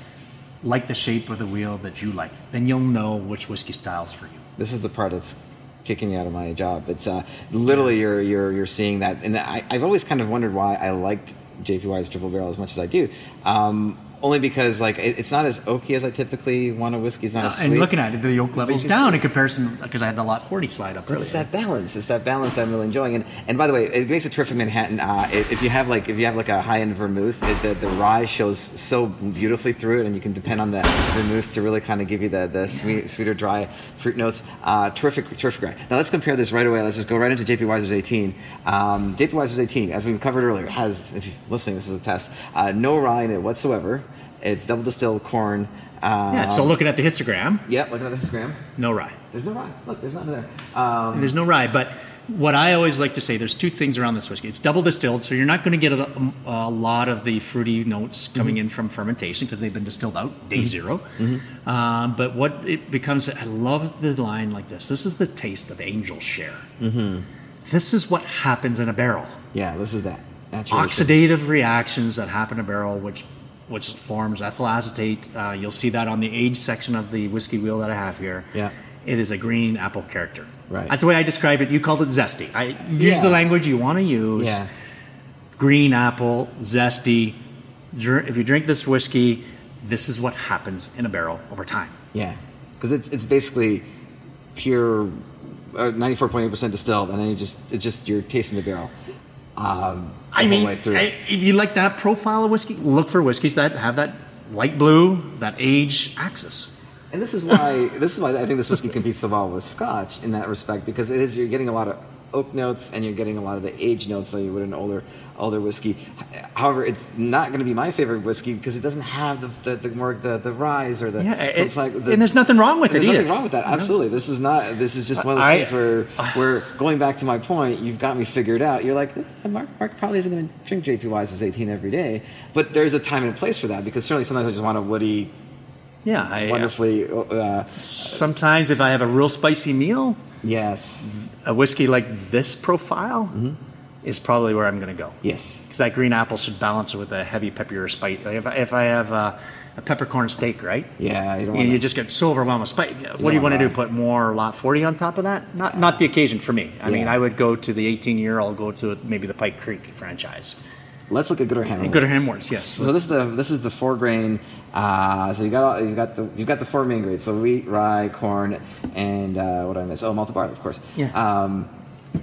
like the shape of the wheel that you like. Then you'll know which whiskey style's for you. this is the part that's kicking me out of my job. It's uh, literally you're you're you're seeing that, and I, I've always kind of wondered why I liked JP Wiser's triple barrel as much as I do. Um, only because like it, it's not as oaky as I typically want a whiskey. It's not as sweet. Uh, and looking at it, the oak level's down see- in comparison because I had the lot 40 slide up But earlier. it's that balance. It's that balance that I'm really enjoying. And and by the way, it makes a terrific Manhattan. Uh, if if you have like if you have like a high end vermouth, it, the the rye shows so beautifully through it, and you can depend on the vermouth to really kind of give you the the sweet, sweeter dry fruit notes. Uh, terrific, terrific rye. Now let's compare this right away. Let's just go right into JP Wiser's 18. Um, JP Wiser's 18, as we covered earlier, has if you're listening, this is a test. Uh, no rye in it whatsoever. It's double distilled corn. Um, yeah, so looking at the histogram, Yep, looking at the histogram. no rye. There's no rye. Look, there's none there. Um, there's no rye, but what I always like to say, there's two things around this whiskey. It's double distilled, so you're not going to get a, a lot of the fruity notes coming in from fermentation because they've been distilled out day 0 Um, but what it becomes, I love the line like this. This is the taste of angel share. This is what happens in a barrel. Yeah, this is that. Maturation. Oxidative reactions that happen in a barrel, which which forms ethyl acetate. Uh, you'll see that on the age section of the whiskey wheel that I have here. Yeah. It is a green apple character. Right. That's the way I describe it. You called it zesty. I use Yeah. the language you want to use. Yeah. Green apple, zesty. If you drink this whiskey, this is what happens in a barrel over time. Yeah, because it's it's basically pure ninety four point eight percent distilled, and then you just it's just you're tasting the barrel. Um, I mean. I- if you like that profile of whiskey, look for whiskeys that have that light blue, that age axis. and this is why this is why I think this whiskey competes so well with Scotch in that respect because it is you're getting a lot of oak notes and you're getting a lot of the age notes that you would in older older whiskey. However, it's not going to be my favorite whiskey because it doesn't have the the, the more the, the rise or the, Yeah, it- the- and there's nothing wrong with it. There's it nothing wrong with that. Absolutely, this is not. This is just one of those I- things where, where going back to my point, you've got me figured out. You're like, "Eh, Mark, Mark probably isn't going to drink JP Wiser's 18 every day, but there's a time and a place for that because certainly sometimes I just want a woody, Yeah, I, wonderfully. Uh, Sometimes, if I have a real spicy meal, yes, a whiskey like this profile Mm-hmm. is probably where I'm going to go. yes, Because that green apple should balance it with a heavy pepper or spice. Like if, I, if I have a, a peppercorn steak, right? yeah. You want you just get so overwhelmed with spice. What do you want to do? Put more lot 40 on top of that? Not not the occasion for me. I mean, I would go to the 18 year. I'll go to maybe the Pike Creek franchise. Let's look at Gooder Hammer. Good Hamworths, yes. So this is the this is the four grain. Uh, so you got all, you got the you got the four main grains. So wheat, rye, corn, and uh, what did I miss? Oh, malted barley, of course. Yeah. Um,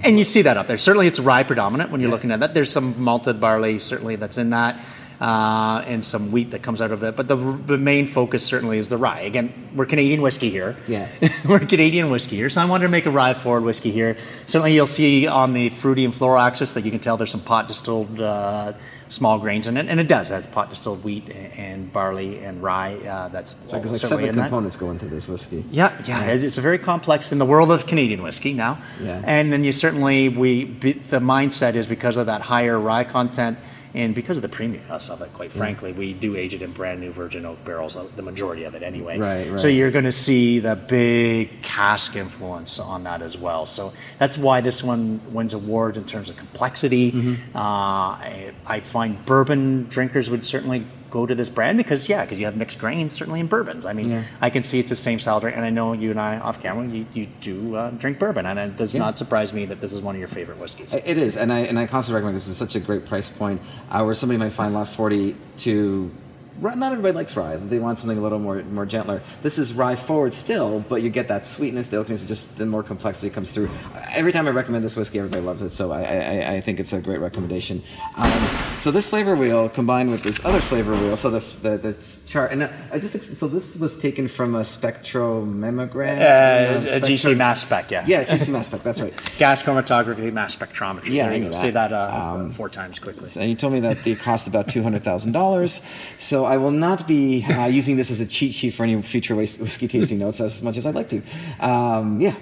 And you see that up there. Certainly, it's rye predominant when you're Yeah. looking at that. There's some malted barley, certainly, that's in that. Uh, and some wheat that comes out of it. But the, the main focus certainly is the rye. Again, we're Canadian whiskey here. Yeah. we're Canadian whiskey here. So I wanted to make a rye forward whiskey here. Certainly, you'll see on the fruity and floral axis that you can tell there's some pot distilled uh, small grains in it, and it does. It has pot distilled wheat and barley and rye. Uh, that's Because like certainly seven in that. components go into this whiskey. Yeah, yeah, it's it's a very complex in the world of Canadian whiskey now. Yeah. And then you certainly we the mindset is because of that higher rye content and because of the premiumness of it. Quite frankly, we do age it in brand new virgin oak barrels, uh, the majority of it anyway. Right, right. So you're going to see the big cask influence on that as well. So that's why this one wins awards in terms of complexity. Mm-hmm. Uh, I, I find bourbon drinkers would certainly go to this brand because yeah, because you have mixed grains certainly in bourbons. I mean, Yeah. I can see it's the same style drink, and I know you and I off camera you, you do uh, drink bourbon, and it does not surprise me that this is one of your favorite whiskeys. It is, and I and I constantly recommend this. It's such a great price point uh, where somebody might find lot forty to. Not everybody likes rye. They want something a little more more gentler. This is rye forward still, but you get that sweetness, the oakiness, just the more complexity comes through. Every time I recommend this whiskey, everybody loves it. So I, I, I think it's a great recommendation. Um, so this flavor wheel combined with this other flavor wheel, so the the, the chart, and I just so this was taken from a spectromemogram, Uh, a GC mass spec, yeah. Yeah, GC mass spec. That's right. Gas chromatography, mass spectrometry. Yeah, you. Say that. that uh, Um, four times quickly. And you told me that they cost about two hundred thousand dollars. So I will not be uh, using this as a cheat sheet for any future whiskey tasting notes as much as I'd like to. Um, yeah,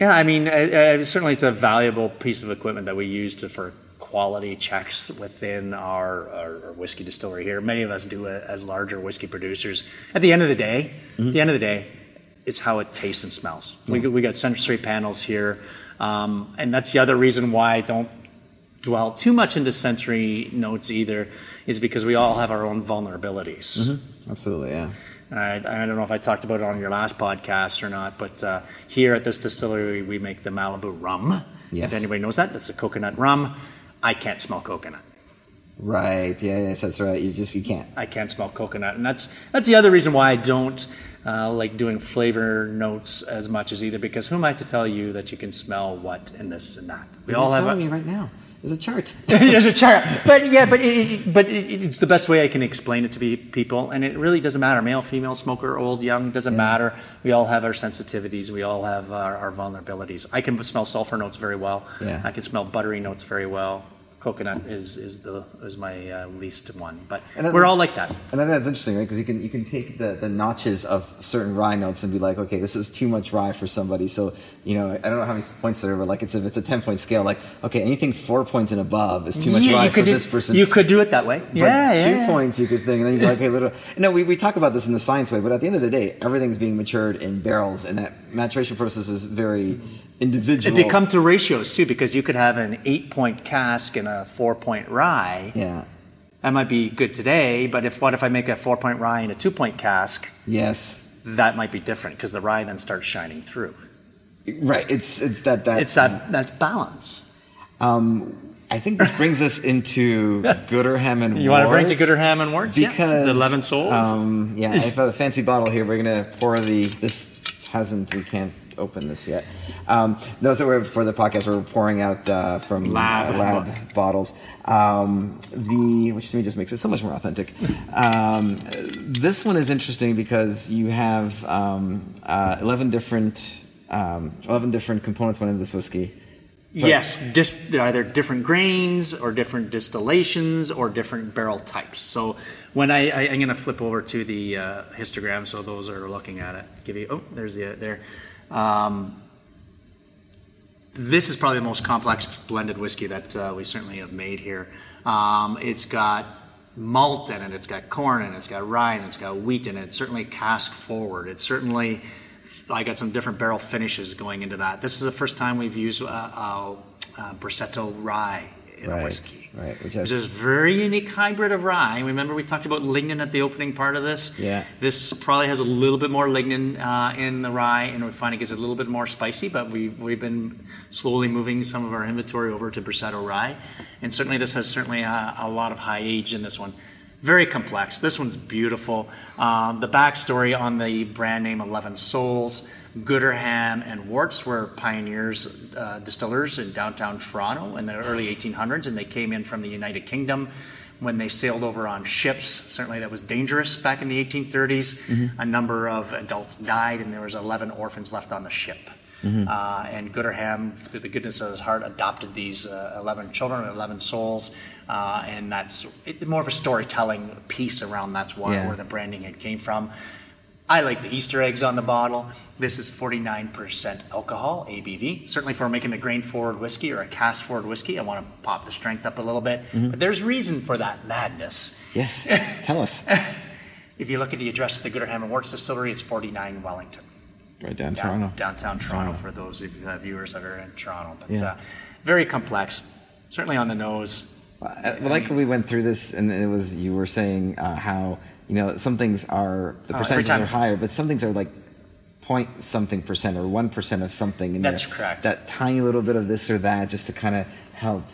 Yeah, I mean, uh, uh, certainly it's a valuable piece of equipment that we use to, for quality checks within our, our, our whiskey distillery here. Many of us do it as larger whiskey producers. At the end of the day, at the end of the day, it's how it tastes and smells. We, got- we got sensory panels here, um, and that's the other reason why I don't dwell too much into sensory notes either, is because we all have our own vulnerabilities. absolutely. Yeah. I, I don't know if I talked about it on your last podcast or not, but uh, here at this distillery, we make the Malibu rum. Yes. If anybody knows that, that's a coconut rum. I can't smell coconut. Right. Yeah. Yes, that's right. You just you can't. I can't smell coconut, and that's that's the other reason why I don't uh, like doing flavor notes as much as either. Because who am I to tell you that you can smell what and this and that? We all You're have. telling A, me right now. There's a chart. There's a chart, but yeah, but it, but it, it's the best way I can explain it to be people, and it really doesn't matter. Male, female, smoker, old, young, doesn't matter. We all have our sensitivities. We all have our, our vulnerabilities. I can smell sulfur notes very well. Yeah. I can smell buttery notes very well. Coconut is is the is my uh, least one, but And that- we're all like that. And I think that's interesting, right? Because you can you can take the, the notches of certain rye notes and be like, okay, this is too much rye for somebody. So you know, I don't know how many points there are, but like it's a it's a ten point scale. Like okay, anything four points and above is too much yeah, rye for do, this person. You could do it that way. But yeah, two yeah. points you could think, and then you're like, okay, little. No, we, we talk about this in the science way, but at the end of the day, everything's being matured in barrels, and that maturation process is very individual. They come to ratios too, because you could have an eight-point cask and a four-point rye. Yeah. That might be good today, but if what if I make a four-point rye and a two-point cask? Yes. That might be different because the rye then starts shining through. Right. It's it's that that. It's that that's balance. Um, I think this brings us into Gooderham and You wanna bring to Worts, Gooderham and Worts? Yeah. Because The 11 souls? Um, yeah, I've got a fancy bottle here. We're gonna pour the. This hasn't. We can't open this yet. Um, no, so we're for the podcast. We're pouring out uh, from Lab. uh, lab bottles. Um, the which to me just makes it so much more authentic. Um, this one is interesting because you have um, uh, eleven different. Um, 11 different components went into this whiskey. So- yes, dis- either different grains or different distillations or different barrel types. So when I, I I'm going to flip over to the uh, histogram, so those are looking at it. Give you oh, there's the there. Um, this is probably the most complex blended whiskey that uh, we certainly have made here. Um, it's got malt in it, it's got corn in it, it's got rye in it, it's got wheat in it. It's certainly cask forward. It's certainly I got some different barrel finishes going into that. This is the first time we've used uh, uh, uh, Brasetto rye in a whiskey. right, which is a very unique hybrid of rye. Remember we talked about lignin at the opening part of this? Yeah. This probably has a little bit more lignin uh, in the rye, and we find it gets a little bit more spicy. But we've we've been slowly moving some of our inventory over to Brasetto rye, and certainly this has certainly a, a lot of high age in this one. Very complex. This one's beautiful. Um, the backstory on the brand name Eleven Souls, Gooderham and Worts were pioneers, uh, distillers in downtown Toronto in the early 1800s, and they came in from the United Kingdom when they sailed over on ships. Certainly, that was dangerous back in the 1830s. A number of adults died, and there was 11 orphans left on the ship. Uh, and Gooderham, through the goodness of his heart, adopted these uh, 11 children, 11 souls, uh, and that's it, more of a storytelling piece around that's why Yeah. where the branding had came from. I like the Easter eggs on the bottle. This is 49% alcohol, ABV. Certainly for making a grain forward whiskey or a cask forward whiskey, I want to pop the strength up a little bit. But there's reason for that madness. Yes. Tell us. If you look at the address of the Gooderham and Worts Distillery, it's 49 Wellington. Right down Down- Toronto. Downtown Toronto for those of you, uh, viewers that are in Toronto. But Yeah. uh, very complex, certainly on the nose. I, I like when we went through this, and it was you were saying uh, how you know some things are the Oh, percentages time. are higher, but some things are like point something percent or one percent of something. And That's correct. That tiny little bit of this or that, just to kind of help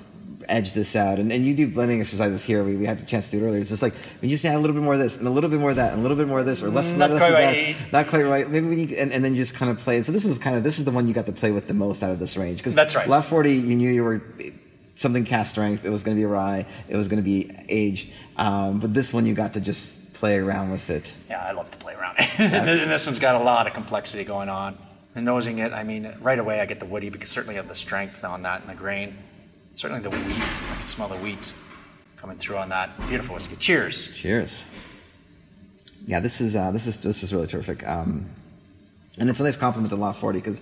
edge this out. And, and you do blending exercises here. We, we had the chance to do it earlier. It's just like we just add a little bit more of this and a little bit more of that and a little bit more of this or less, Not less quite right. that. Not quite right. Maybe we need, and, and then you just kind of play. So this is kind of this is the one you got to play with the most out of this range because That's right. Left forty, you knew you were something cask strength. It was going to be rye. It was going to be aged. Um, but this one, you got to just play around with it. Yeah, I love to play around. and this one's got a lot of complexity going on. And nosing it, I mean, right away I get the woody because certainly have the strength on that and the grain. Certainly the wheat. I can smell the wheat coming through on that. Beautiful whiskey. Cheers. Cheers. Yeah, this is uh, this is this is really terrific. Um, and it's a nice compliment to Lot 40 because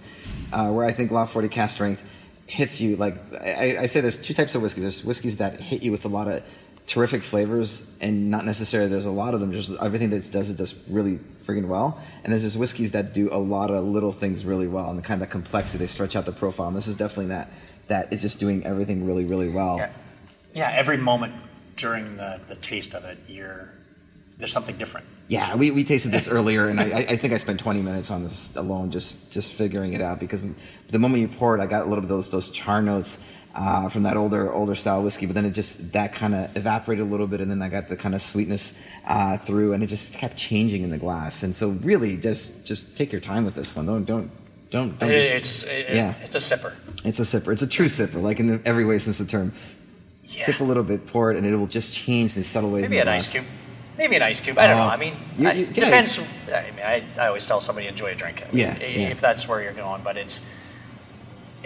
uh, where I think Lot 40 cask strength hits you like I, I say there's two types of whiskeys. There's whiskeys that hit you with a lot of terrific flavors and not necessarily there's a lot of them just everything that it does it does really friggin' well and there's just whiskeys that do a lot of little things really well and the kind of complexity they stretch out the profile and this is definitely that that is just doing everything really really well Yeah. Yeah, every moment during the, the taste of it, you're there's something different. Yeah, we, we tasted this earlier, and I, I- I think I spent 20 minutes on this alone, just just figuring it out. Because the moment you pour it, I got a little bit of those those char notes uh, from that older older style whiskey, but then it just that kind of evaporated a little bit, and then I got the kind of sweetness uh, through, and it just kept changing in the glass. And so, really, just just take your time with this one. Don't don't don't. don't just- It's it, yeah, it's a sipper. it's a sipper. It's a true sipper, like in the, every way since the term. Yeah. Sip a little bit, pour it, and it will just change in subtle ways. Maybe an the ice cube. Maybe an ice cube. I don't Oh. know. I mean, You- I- you- it yeah. depends. I mean, I, I always tell somebody enjoy a drink. I mean, Yeah, i- yeah. If that's where you're going, but it's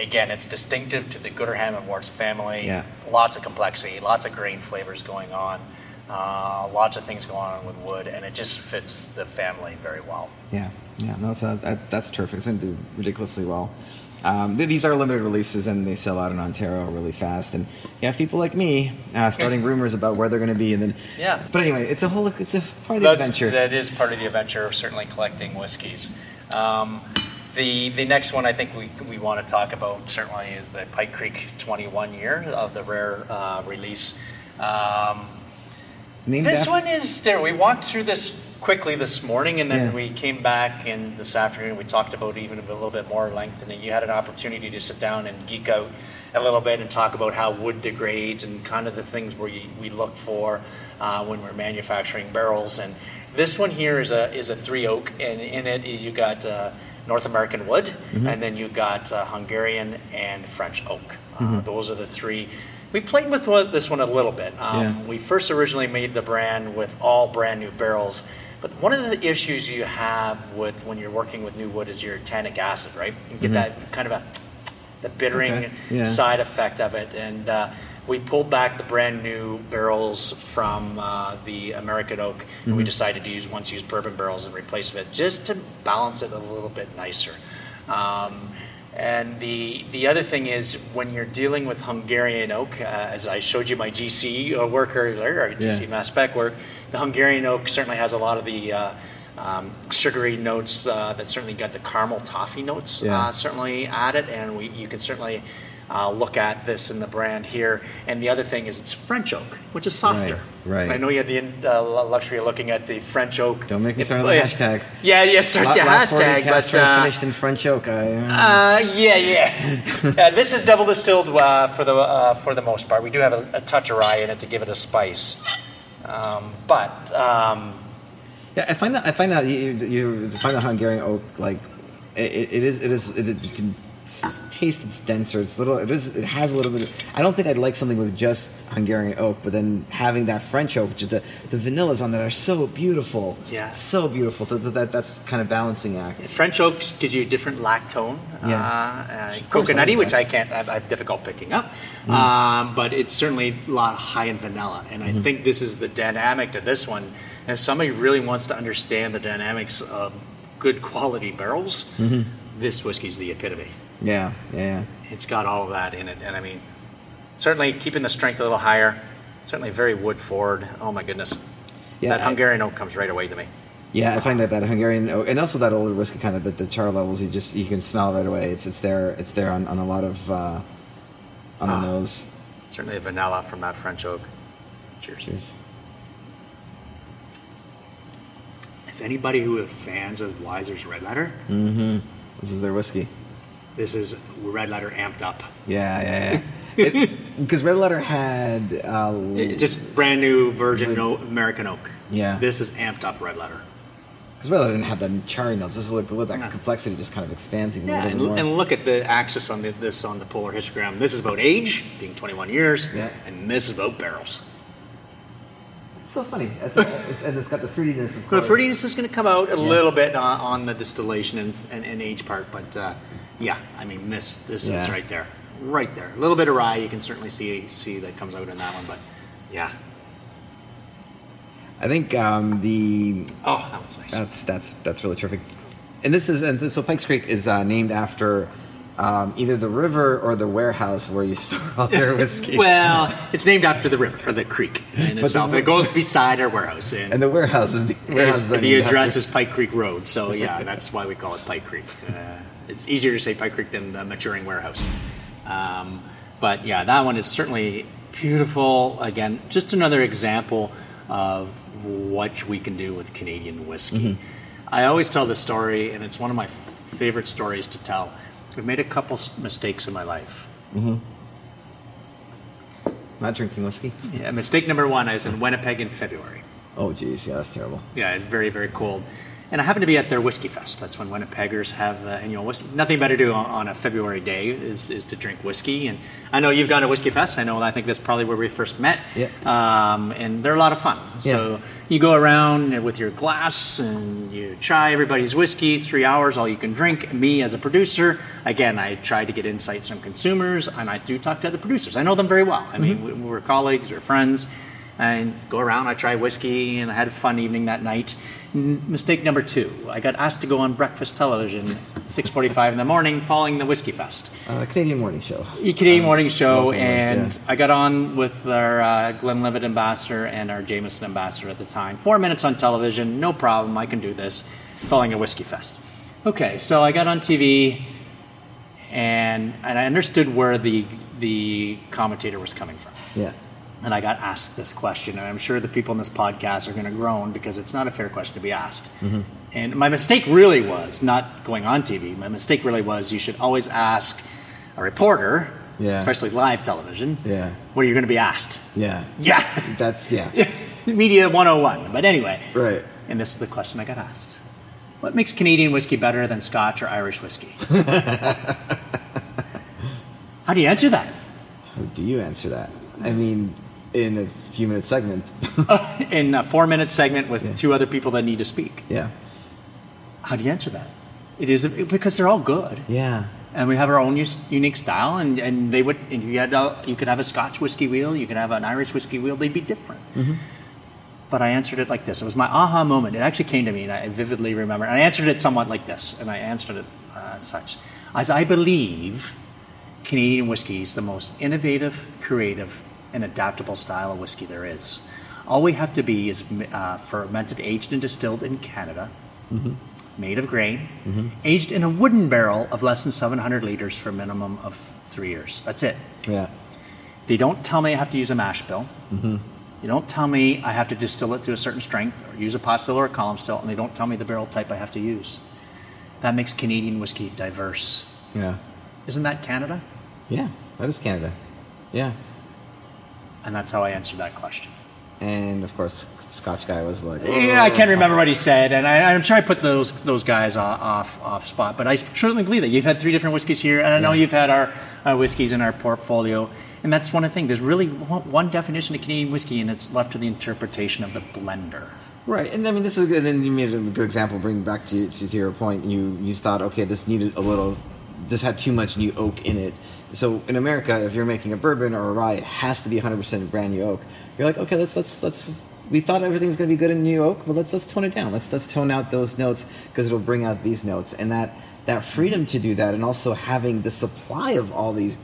again, it's distinctive to the Gooderham and Worts family. Yeah. Lots of complexity, lots of grain flavors going on, uh, lots of things going on with wood, and it just fits the family very well. Yeah, yeah, no, that's, that, that's terrific. It's going to do ridiculously well. Um, th- these are limited releases and they sell out in Ontario really fast. And you have people like me uh, starting rumors about where they're going to be, and then Yeah. But anyway, it's a whole it's a part of the That's, adventure. That is part of the adventure of certainly collecting whiskeys. Um, the the next one I think we, we want to talk about certainly is the Pike Creek 21 year of the rare uh, release. Um, this after- one is there. We walked through this quickly this morning, and then Yeah. we came back and this afternoon we talked about even a little bit more length, and then you had an opportunity to sit down and geek out a little bit and talk about how wood degrades and kind of the things where we look for uh, when we're manufacturing barrels. And this one here is a is a three oak, and in it is you got uh, North American wood, and then you got uh, Hungarian and French oak. Uh, Those are the three. We played with this one a little bit. Um, Yeah. we first originally made the brand with all brand new barrels, but one of the issues you have with when you're working with new wood is your tannic acid, right? You get that kind of a the bittering Okay, yeah. side effect of it, and uh, we pulled back the brand new barrels from uh, the American oak, and we decided to use once used bourbon barrels in replace of it, just to balance it a little bit nicer. Um, and the the other thing is when you're dealing with Hungarian oak, uh, as I showed you my GC uh, work earlier, or GC Yeah. mass spec work, the Hungarian oak certainly has a lot of the uh, um, sugary notes uh, that certainly got the caramel toffee notes Yeah. uh, certainly added, and we you can certainly. Uh, look at this in the brand here, and the other thing is it's French oak, which is softer. Right, right. I know you had the uh, luxury of looking at the French oak. Don't make me start the hashtag. Yeah, yeah, start the Lot 40 hashtag, but uh, finished in French oak. I, uh, uh, yeah, yeah. uh, this is double distilled uh, for the uh, for the most part. We do have a, a touch of rye in it to give it a spice, um, but um, Yeah, I find that I find that you, you find the Hungarian oak like it, it is it is it, you can taste it's denser. It's little. It is. It has a little bit. Of, I don't think I'd like something with just Hungarian oak, but then having that French oak, which is the the vanillas on that are so beautiful. Yeah. So beautiful. So that, that that's kind of balancing act. French oaks gives you a different lactone. Yeah. Uh, uh, course, I coconutty, which. I can't, I have difficult picking up. Um, but it's certainly a lot high in vanilla. And I think this is the dynamic to this one. And if somebody really wants to understand the dynamics of good quality barrels, this whiskey's the epitome. Yeah. Yeah. yeah. It's got all of that in it. And I mean, certainly keeping the strength a little higher, certainly very wood forward. Oh my goodness. Yeah, that I- Hungarian oak comes right away to me. Yeah, I find that that Hungarian oak, and also that older whiskey kind of the, the char levels. You just you can smell right away. It's it's there. It's there on, on a lot of uh, on the Ah. nose. Certainly the vanilla from that French oak. Cheers. Cheers. If anybody who is fans of Wiser's Red Letter, This is their whiskey. This is Red Letter amped up. Yeah, yeah, yeah. Because Red Letter had uh, just brand new virgin o- American oak. Yeah. This is amped up Red Letter. because Red Letter didn't have that cherry notes. This is like that Yeah. complexity just kind of expands even Yeah, and, more. and look at the axis on the, this on the polar histogram. This is about age, being 21 years, Yeah. and this is about barrels. It's so funny. It's, it's, and it's got the fruitiness. Of course. The fruitiness is going to come out a little bit on, on the distillation and, and, and age part, but uh, yeah, I mean this this is right there, right there. A little bit of rye, you can certainly see see that comes out in that one, but yeah. I think um, the Oh, that one's nice. That's that's that's really terrific. And this is and this, so Pikes Creek is uh, named after um, either the river or the warehouse where you store all your whiskey. Well, it's named after the river or the creek in the- itself. it goes beside our warehouse, and, and the warehouse is the warehouse is- the address is Pike Creek Road. So yeah, that's why we call it Pike Creek. Uh, it's easier to say Pike Creek than the maturing warehouse. Um, but yeah, that one is certainly beautiful. Again, just another example of what we can do with Canadian whiskey. I always tell this story, and it's one of my favorite stories to tell. I've made a couple mistakes in my life. Mm-hmm. not drinking whiskey. Yeah, mistake number one, I was in Winnipeg in February. Oh geez, yeah, that's terrible. Yeah, it's very, very cold. And I happened to be at their whiskey fest. That's when Winnipeggers have uh, annual whiskey. Nothing better to do on, on a February day is, is to drink whiskey. And I know you've gone to whiskey fest. I know. I think that's probably where we first met. Yeah. Um, and they're a lot of fun. So you go around with your glass and you try everybody's whiskey. Three hours, all you can drink. Me as a producer, again, I try to get insights from consumers, and I do talk to other producers. I know them very well. I mean, we, we're colleagues, we're friends and go around. I tried whiskey, and I had a fun evening that night. N- mistake number two: I got asked to go on breakfast television, 6:45 in the morning, following the whiskey fest, Uh, Canadian morning show. a Canadian morning show, news, and yeah. I got on with our uh, Glenlivet ambassador and our Jameson ambassador at the time. Four minutes on television, no problem. I can do this. Following a whiskey fest. Okay, so I got on TV, and and I understood where the the commentator was coming from Yeah. And I got asked this question, and I'm sure the people in this podcast are going to groan because it's not a fair question to be asked. Mm-hmm. And my mistake really was not going on TV. My mistake really was you should always ask a reporter, Yeah. especially live television, Yeah. what are you going to be asked? Yeah. Yeah, That's yeah. media 101. But anyway, Right. and this is the question I got asked. What makes Canadian whiskey better than Scotch or Irish whiskey? How do you answer that? How do you answer that? I mean, in a few minute segment. In a four minute segment with two other people that need to speak. yeah. How do you answer that? It is because they're all good, Yeah. and we have our own unique style. And, and they would, and you had, a, you could have a Scotch whiskey wheel, you could have an Irish whiskey wheel. They'd be different. But I answered it like this. It was my aha moment. It actually came to me, and I vividly remember. And I answered it somewhat like this, and I answered it uh, as such: as I believe Canadian whiskey is the most innovative, creative, and adaptable style of whiskey there is. All we have to be is uh, fermented, aged, and distilled in Canada, mm-hmm. made of grain, mm-hmm. aged in a wooden barrel of less than 700 liters for a minimum of three years. That's it. Yeah. They don't tell me I have to use a mash bill. Mm-hmm. You don't tell me I have to distill it to a certain strength or use a pot still or a column still, and they don't tell me the barrel type I have to use. That makes Canadian whiskey diverse. Yeah. Isn't that Canada? Yeah. That is Canada. Yeah. And that's how I answered that question. and of course, Scotch guy was like, Yeah, I "Oh." can't remember what he said, and I, I'm sure I put those those guys off, off spot. But I certainly believe that you've had three different whiskeys here, and I know Yeah. you've had our uh, whiskeys in our portfolio. And that's one of the things. There's really one definition of Canadian whiskey, and it's left to the interpretation of the blender. Right, and I mean, this is good. And then you made a good example. Bring back to, to to your point. You you thought, okay, this needed a little. This had too much new oak in it. So in America, if you're making a bourbon or a rye, it has to be 100% brand new oak. You're like, okay, let's let's let's. We thought everything's going to be good in new oak, but let's let's tone it down. Let's let's tone out those notes because it'll bring out these notes. And that that freedom to do that, and also having the supply of all these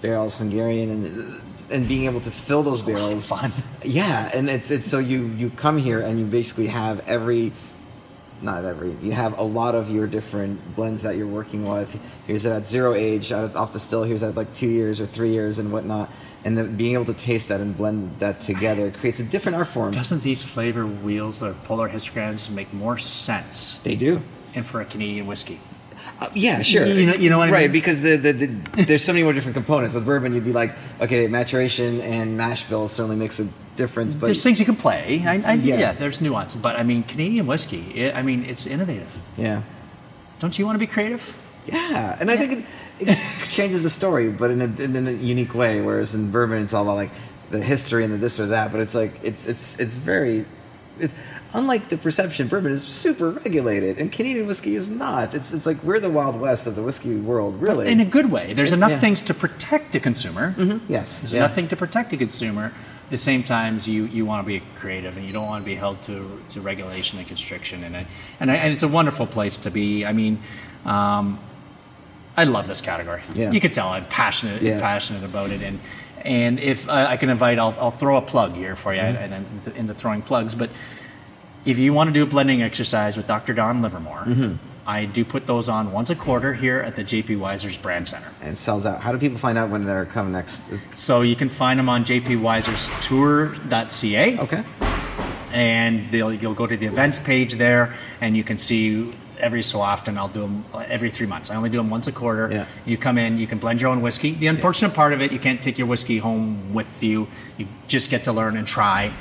barrels, Hungarian, and and being able to fill those barrels. fun. Yeah, and it's it's so you you come here and you basically have every not every you have a lot of your different blends that you're working with. Here's it at zero age, at, off the still. Here's at like two years or three years and whatnot. And then being able to taste that and blend that together creates a different art form. Doesn't these flavor wheels or polar histograms make more sense They do. and for a Canadian whiskey? Uh, yeah, sure. You know- you know what I right? mean? Because the, the, the there's so many more different components. With bourbon, you'd be like, okay, maturation and mash bill certainly makes a difference, but there's things you can play. I, I, Yeah. yeah. there's nuance, but I mean, Canadian whiskey. It, I mean, it's innovative. yeah. Don't you want to be creative? Yeah, and I think it, it changes the story, but in a, in a unique way. Whereas in bourbon, it's all about like the history and the this or that. But it's like it's it's it's very. It's, unlike the perception, bourbon is super regulated, and Canadian whiskey is not. It's it's like we're the wild west of the whiskey world, really. In a good way. There's enough Yeah. things to protect the consumer. Mm-hmm. yes, There's yeah. nothing to protect the consumer. At the same times, you, you want to be creative and you don't want to be held to, to regulation and constriction. And, I, and, I, and it's a wonderful place to be. I mean, um, I love this category. Yeah. You could tell I'm passionate Yeah. passionate about it. And and if uh, I can invite, I'll, I'll throw a plug here for you. Mm-hmm. And I'm into- into throwing plugs, but if you want to do a blending exercise with Dr. Don Livermore, Mm-hmm. I do put those on once a quarter here at the JP Wiser's Brand Center. and sells out. How do people find out when they're coming next? So you can find them on jpwiserstour.ca. Okay, And they'll, you'll go to the events page there, and you can see every so often. I'll do them uh, every three months. I only do them once a quarter. Yeah. You come in, you can blend your own whiskey. The unfortunate part of it, you can't take your whiskey home with you. You just get to learn and try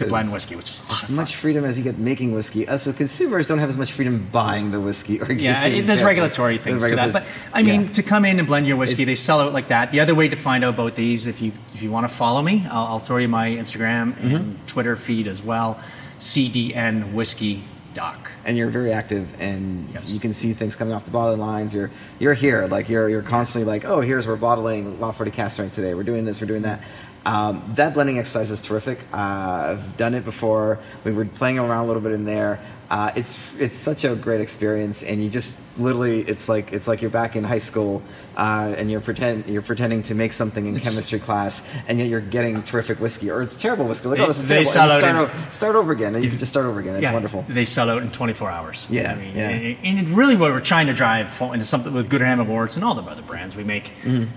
to blend whiskey, which is a lot of as much freedom as you get making whiskey. Us as consumers don't have as much freedom buying the whiskey. Or Yeah, it- there's regulatory things There's to that, but I mean, yeah. to come in and blend your whiskey, It's- they sell out like that. The other way to find out about these, if you if you want to follow me, I'll, I'll throw you my Instagram Mm-hmm. and Twitter feed as well, CDN Whiskey Doc. and you're very active and Yes. you can see things coming off the bottling lines you're you're here like you're you're constantly like oh here's we're bottling Lot 40 cask strength today we're doing this we're doing that um, that blending exercise is terrific. Uh, I've done it before. We were playing around a little bit in there uh, it's it's such a great experience and you just literally it's like it's like you're back in high school uh, and you're pretend you're pretending to make something in chemistry class and yet you're getting terrific whiskey or it's terrible whiskey like They- oh this is they terrible sell and you out start, in- o- start over again and you can just start over again it's yeah, wonderful They sell out in 24 hours. Yeah, I mean, yeah. And, and really what we're trying to drive into something with Gooderham and Worts and all the other brands we make.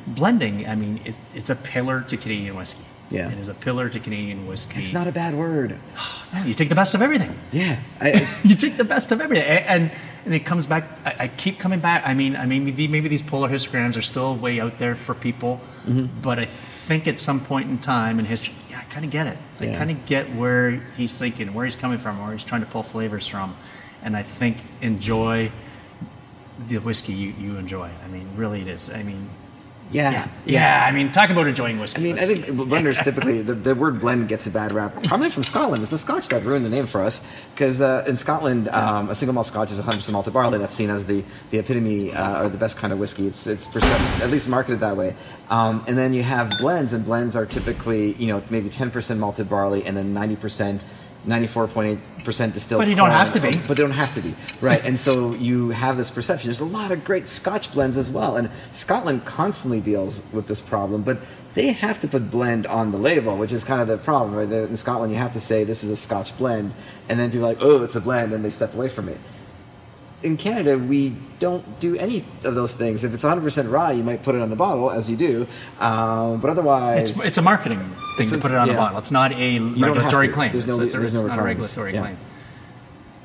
Blending, I mean, it, it's a pillar to Canadian whiskey. Yeah. It is a pillar to Canadian whiskey. It's not a bad word. No, you take the best of everything. Yeah. I, you take the best of everything, A- and and it comes back. I, I keep coming back. I mean, I mean, maybe, maybe these polar histograms are still way out there for people, Mm-hmm. but I think at some point in time in history, yeah, I kind of get it. I Yeah. kind of get where he's thinking, where he's coming from, where he's trying to pull flavors from, and I think enjoy the whiskey you, you enjoy. I mean, really, it is. I mean, yeah. yeah, yeah. I mean, talk about enjoying whiskey. I mean, I think blenders typically the, the word blend gets a bad rap. Probably from Scotland. It's the Scotch that ruined the name for us because uh, in Scotland, um, a single malt Scotch is 100% malted barley. That's seen as the the epitome uh, or the best kind of whiskey. It's it's at least marketed that way. Um, and then you have blends, and blends are typically you know maybe 10% malted barley and then 90%. 94.8% distilled. But you don't corn. have to be. But they don't have to be. Right. and so you have this perception. There's a lot of great Scotch blends as well. And Scotland constantly deals with this problem, but they have to put blend on the label, which is kind of the problem, right? In Scotland, you have to say this is a Scotch blend, and then people are like, oh, it's a blend, and they step away from it. In Canada, we don't do any of those things. If it's 100% rye, you might put it on the bottle, as you do. Um, but otherwise, It's, it's a marketing thing to put it on yeah. the bottle. It's not a have regulatory claim. There's no- it's, it's, there's no not a regulatory Yeah. claim.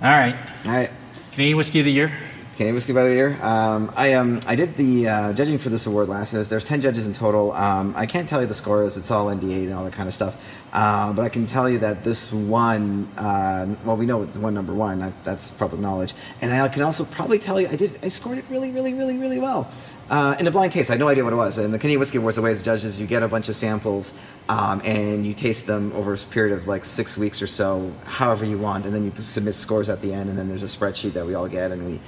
All right. all right. Canadian whiskey of the year. Canadian Whiskey by the Year. Um, I um, I did the uh, judging for this award last year. There's ten judges in total. Um, I can't tell you the scores. It's all NDA and all that kind of stuff. Uh, but I can tell you that this one. Uh, well, we know it's one number one. That, that's public knowledge. And I can also probably tell you I did. I scored it really, really, really, really well. Uh, in a blind taste, I had no idea what it was. And the Canadian Whiskey Awards, the way it's judged is you get a bunch of samples um, and you taste them over a period of like six weeks or so, however you want, and then you submit scores at the end, and then there's a spreadsheet that we all get, and we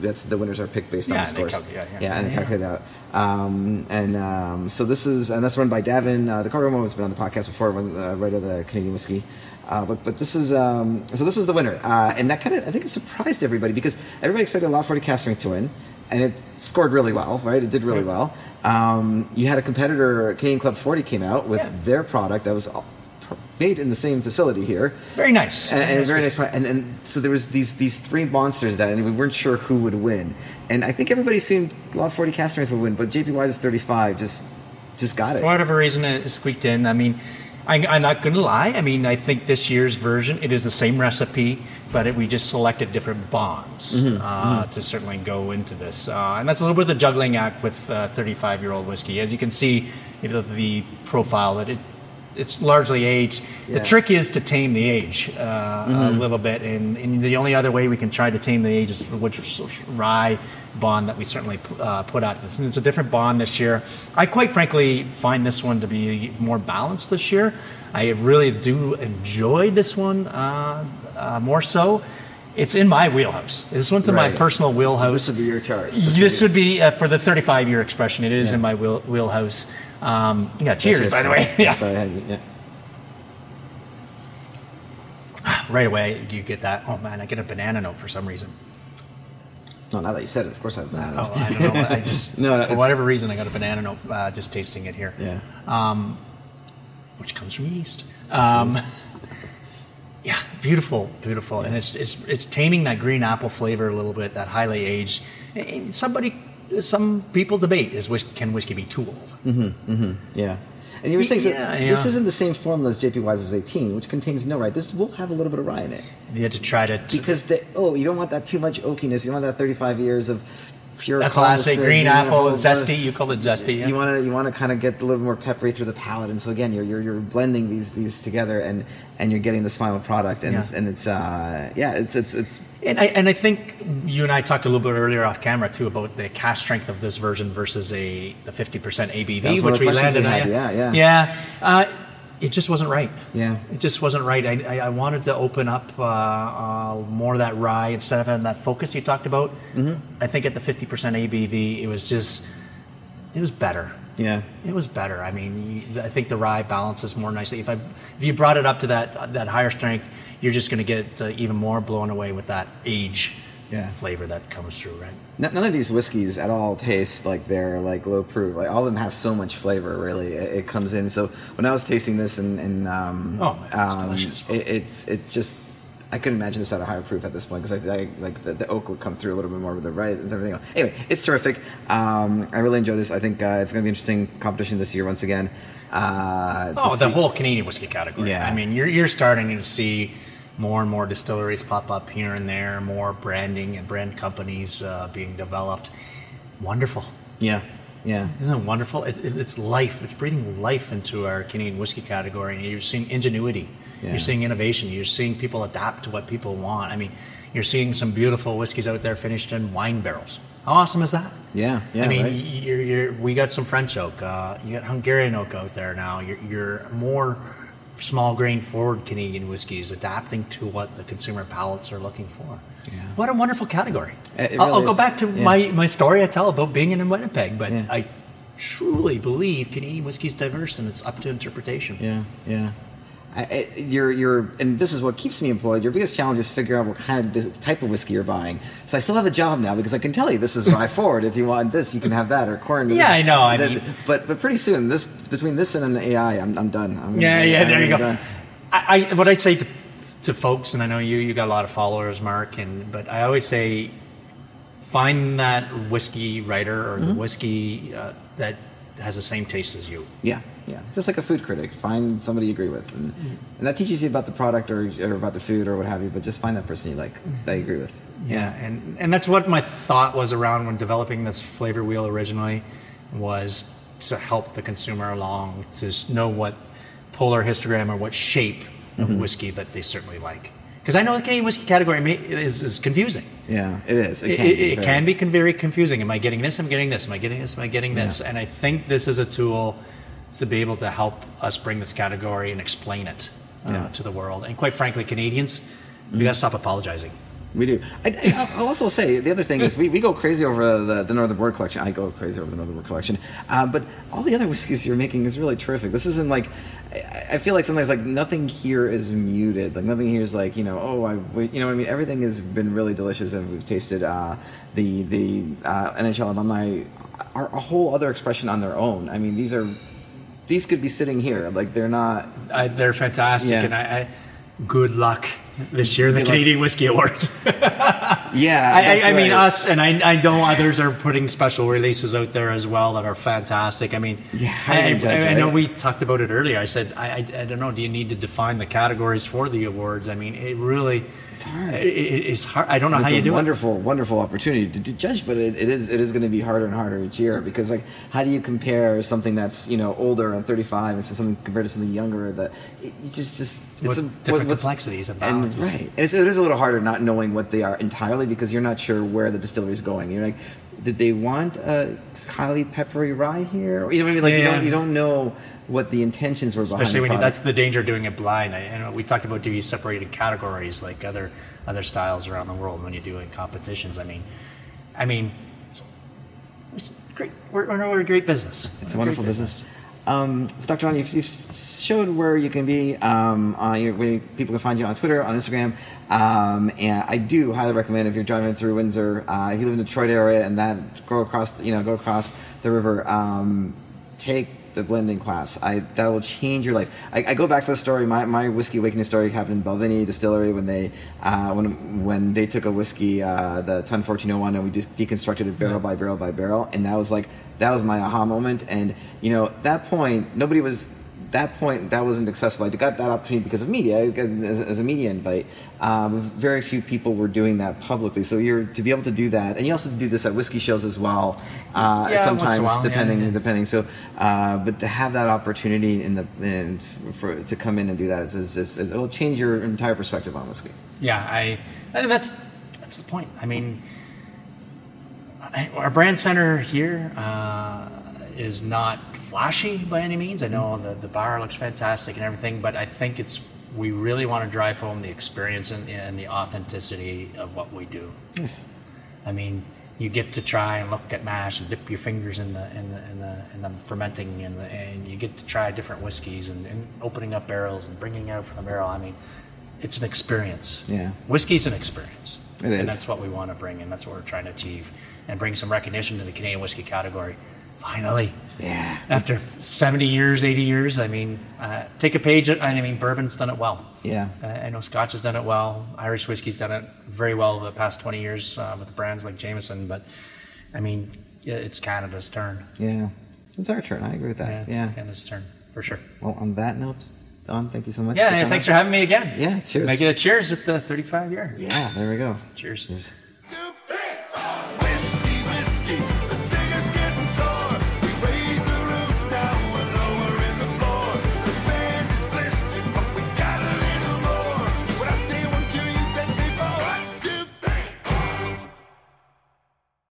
that's the winners are picked based Yeah, on the scores. calc- yeah, yeah. yeah, and they Yeah. calculate that. Um, and um, so this is and that's run by Davin. Uh, de Kergommeaux has been on the podcast before, when, uh, writer of the Canadian Whiskey. Uh, but but this is um, so this was the winner, uh, and that kind of I think it surprised everybody because everybody expected a Lot 40 cask strength to win, and it scored really well, right? It did really well. Um, you had a competitor, Canadian Club 40, came out with Yeah. their product that was all pr- made in the same facility here, Very nice. and, and very nice. And, and so there was these these three monsters that, and we weren't sure who would win. And I think everybody assumed Lot 40 cask strength would win, but JP Wiser's 35, just just got it. For whatever reason, it squeaked in. I mean, I, I'm not going to lie. I mean, I think this year's version it is the same recipe, but it, we just selected different bonds Mm-hmm, uh, to certainly go into this, uh, and that's a little bit of the juggling act with 35 year old whiskey. As you can see, you know, the profile that it. It's largely age. Yeah. The trick is to tame the age uh, a Mm-hmm. little bit, and, and the only other way we can try to tame the age is the which rye bond that we certainly uh, put out. This it's a different bond this year. I quite frankly find this one to be more balanced this year. I really do enjoy this one uh, uh, more so. It's in my wheelhouse. This one's in my personal wheelhouse. This would be your chart. This would be uh, for the 35 year expression. It is Yeah. in my wheel, wheelhouse. Um, yeah, cheers, by the way. Yeah. Sorry, yeah. Right away, you get that. Oh man, I get a banana note for some reason. No, now that you said it, of course I have bananas. Oh, I don't know. I just No, no, for whatever reason, I got a banana note uh, just tasting it here. Yeah. Um, which comes from yeast. Um, yeah, beautiful, beautiful, and it's it's it's taming that green apple flavor a little bit. That highly aged. And Somebody, some people debate is can whiskey be too old? Mm-hmm, mm-hmm, yeah. And you were saying so Yeah, this isn't the same formula as JP Wiser's 18, which contains no rye. This will have a little bit of rye in it. You had to try to. Because the, oh, you don't want that too much oakiness. You don't want that 35 years of that classic Coniston, green apple, zesty. You call it zesty. Yeah. You want to you want to kind of get a little more peppery through the palate, and so again, you're you're, you're blending these these together, and and you're getting this final product, and Yeah. it's, and it's uh yeah, it's it's it's And I, and I think you and I talked a little bit earlier off camera too about the cask strength of this version versus a the fifty percent ABV, which we landed we had, yeah, yeah. yeah. Uh, it just wasn't right. Yeah. it just wasn't right. I, I, I wanted to open up uh, uh, more of that rye instead of having that focus you talked about. Mm-hmm. I think at the fifty percent ABV, it was just it was better. yeah It was better. I mean, you- I think the rye balances more nicely. If I, if you brought it up to that that higher strength, you're just going to get uh, even more blown away with that age Yeah. flavor that comes through, right? N- None of these whiskeys at all taste like they're like low proof. Like all of them have so much flavor. Really, it, it comes in. So when I was tasting this and, and um, Oh, man, it's um, delicious. It, it's it's just I couldn't imagine this at a higher proof at this point because I, I like the, the oak would come through a little bit more with the rice and everything else. Anyway, it's terrific. Um, I really enjoy this. I think uh, it's going to be interesting competition this year once again. Uh, Oh, the see- whole Canadian whiskey category. Yeah. I mean, you're you're starting to see more and more distilleries pop up here and there, more branding and brand companies uh, being developed. Wonderful. Yeah, yeah. Isn't it wonderful? It, it, it's life. It's breathing life into our Canadian whiskey category. And you're seeing ingenuity. Yeah. You're seeing innovation. You're seeing people adapt to what people want. I mean, you're seeing some beautiful whiskeys out there finished in wine barrels. How awesome is that? Yeah, yeah, I mean, right. you're, you're, we got some French oak. Uh, you got Hungarian oak out there now. You're, you're more small grain forward Canadian whiskeys, adapting to what the consumer palates are looking for. What a wonderful category. It I'll, I'll go back to Yeah. my, my story I tell about being in Winnipeg, but Yeah. I truly believe Canadian whiskey is diverse and it's up to interpretation. Yeah, yeah. I, I, you're, you're, and this is what keeps me employed. Your biggest challenge is figure out what kind of type of whiskey you're buying. So I still have a job now because I can tell you this is rye forward. If you want this, you can have that or corn. Yeah, I know, I Then- mean- but but pretty soon, this between this and an AI, I'm, I'm done. I'm, Yeah, yeah, there you go. I, I what I'd say to, to folks, and I know you you got a lot of followers, Mark, and but I always say, find that whiskey writer or the Mm-hmm. whiskey uh, that has the same taste as you. Yeah, yeah. Just like a food critic, find somebody you agree with, and, and that teaches you about the product or, or about the food or what have you. But just find that person you like that you agree with. Yeah, and and that's what my thought was around when developing this flavor wheel originally, was to help the consumer along to know what polar histogram or what shape of Mm-hmm. whiskey that they certainly like. Because I know the Canadian whiskey category may, is, is confusing. Yeah, it is. It can it, be. it very- can be con- very confusing. Am I getting this? Am I getting this? Am I getting this? Am I getting this? And I think this is a tool to be able to help us bring this category and explain it uh, Yeah. to the world. And quite frankly, Canadians, we got to stop apologizing. We do. I, I, I'll also say the other thing is we, we go crazy over the, the Northern Border collection. I go crazy over the Northern Border collection. Uh, but all the other whiskeys you're making is really terrific. This isn't like I, I feel like sometimes like nothing here is muted. Like nothing here is like you know oh I you know what I mean everything has been really delicious and we've tasted uh, the the uh, NHL alumni are a whole other expression on their own. I mean these are these could be sitting here like they're not I, they're fantastic, Yeah. and I, I good luck this year in the Good luck. Canadian Whiskey Awards. yeah I, I, I mean, right. us, and I, I know others are putting special releases out there as well that are fantastic. I mean, Yeah, I, do you I, judge know we talked about it earlier. I said, I, I don't know, do you need to define the categories for the awards? I mean, it really, It's hard. It, it- it's hard. I don't know it's how you do it. It's a do wonderful, wonderful opportunity to, to judge, but it, it is it is going to be harder and harder each year because like how do you compare something that's you know older and 35 and something compared to something younger that it, it just just it's With a, different with- complexities and and right and it's, it is a little harder not knowing what they are entirely because you're not sure where the distillery is going. You're like, did they want a highly peppery rye here? Or, you know what I mean? Like you Yeah. don't you don't know what the intentions were behind Especially when you, that's the danger of doing it blind. I, know we talked about doing separated categories like other other styles around the world when you do in competitions. I mean, I mean, it's great. We're, we're a great business. It's a wonderful business. Um, so Dr. Don, you've, you've showed where you can be, um, on your, where people can find you on Twitter, on Instagram, um, and I do highly recommend if you're driving through Windsor, uh, if you live in the Detroit area, and that go across, you know, go across the river, um, take the blending class. I that will change your life. I, I go back to the story. My, my whiskey awakening story happened in Balvenie Distillery when they uh, when when they took a whiskey, uh, the Tun 1401, and we just deconstructed it barrel by barrel by barrel, and that was like that was my aha moment. And you know, that point, nobody was. That point, that wasn't accessible. I got that opportunity because of media, as, as a media invite. Um, very few people were doing that publicly. So you're to be able to do that, and you also do this at whiskey shows as well. Uh, Yeah, once in a sometimes, while, depending yeah. depending. So, uh, but to have that opportunity in the and for to come in and do that is, is, is it'll change your entire perspective on whiskey. Yeah, I, I that's that's the point. I mean, I, our brand center here uh, is not flashy by any means. I know mm-hmm. the the bar looks fantastic and everything, but I think it's we really want to drive home the experience and, and the authenticity of what we do. Yes. I mean, you get to try and look at mash and dip your fingers in the in the in the, in the fermenting and the, and you get to try different whiskeys and, and opening up barrels and bringing out from the barrel. I mean, it's an experience. Yeah. whiskey's an experience. It is. and that's what we want to bring, and that's what we're trying to achieve, and bring some recognition to the Canadian whiskey category. Finally, Yeah. after 70 years, 80 years, I mean, uh, take a page. I mean, bourbon's done it well. Yeah. Uh, I know Scotch has done it well. Irish whiskey's done it very well over the past 20 years uh, with brands like Jameson. But I mean, it's Canada's turn. Yeah. It's our turn. I agree with that. Yeah, it's Yeah. Canada's turn for sure. Well, on that note, Don, thank you so much. Yeah, for yeah thanks for having me again. Yeah, cheers. Make it a cheers at the 35 year. Yeah. There we go. Cheers. Cheers.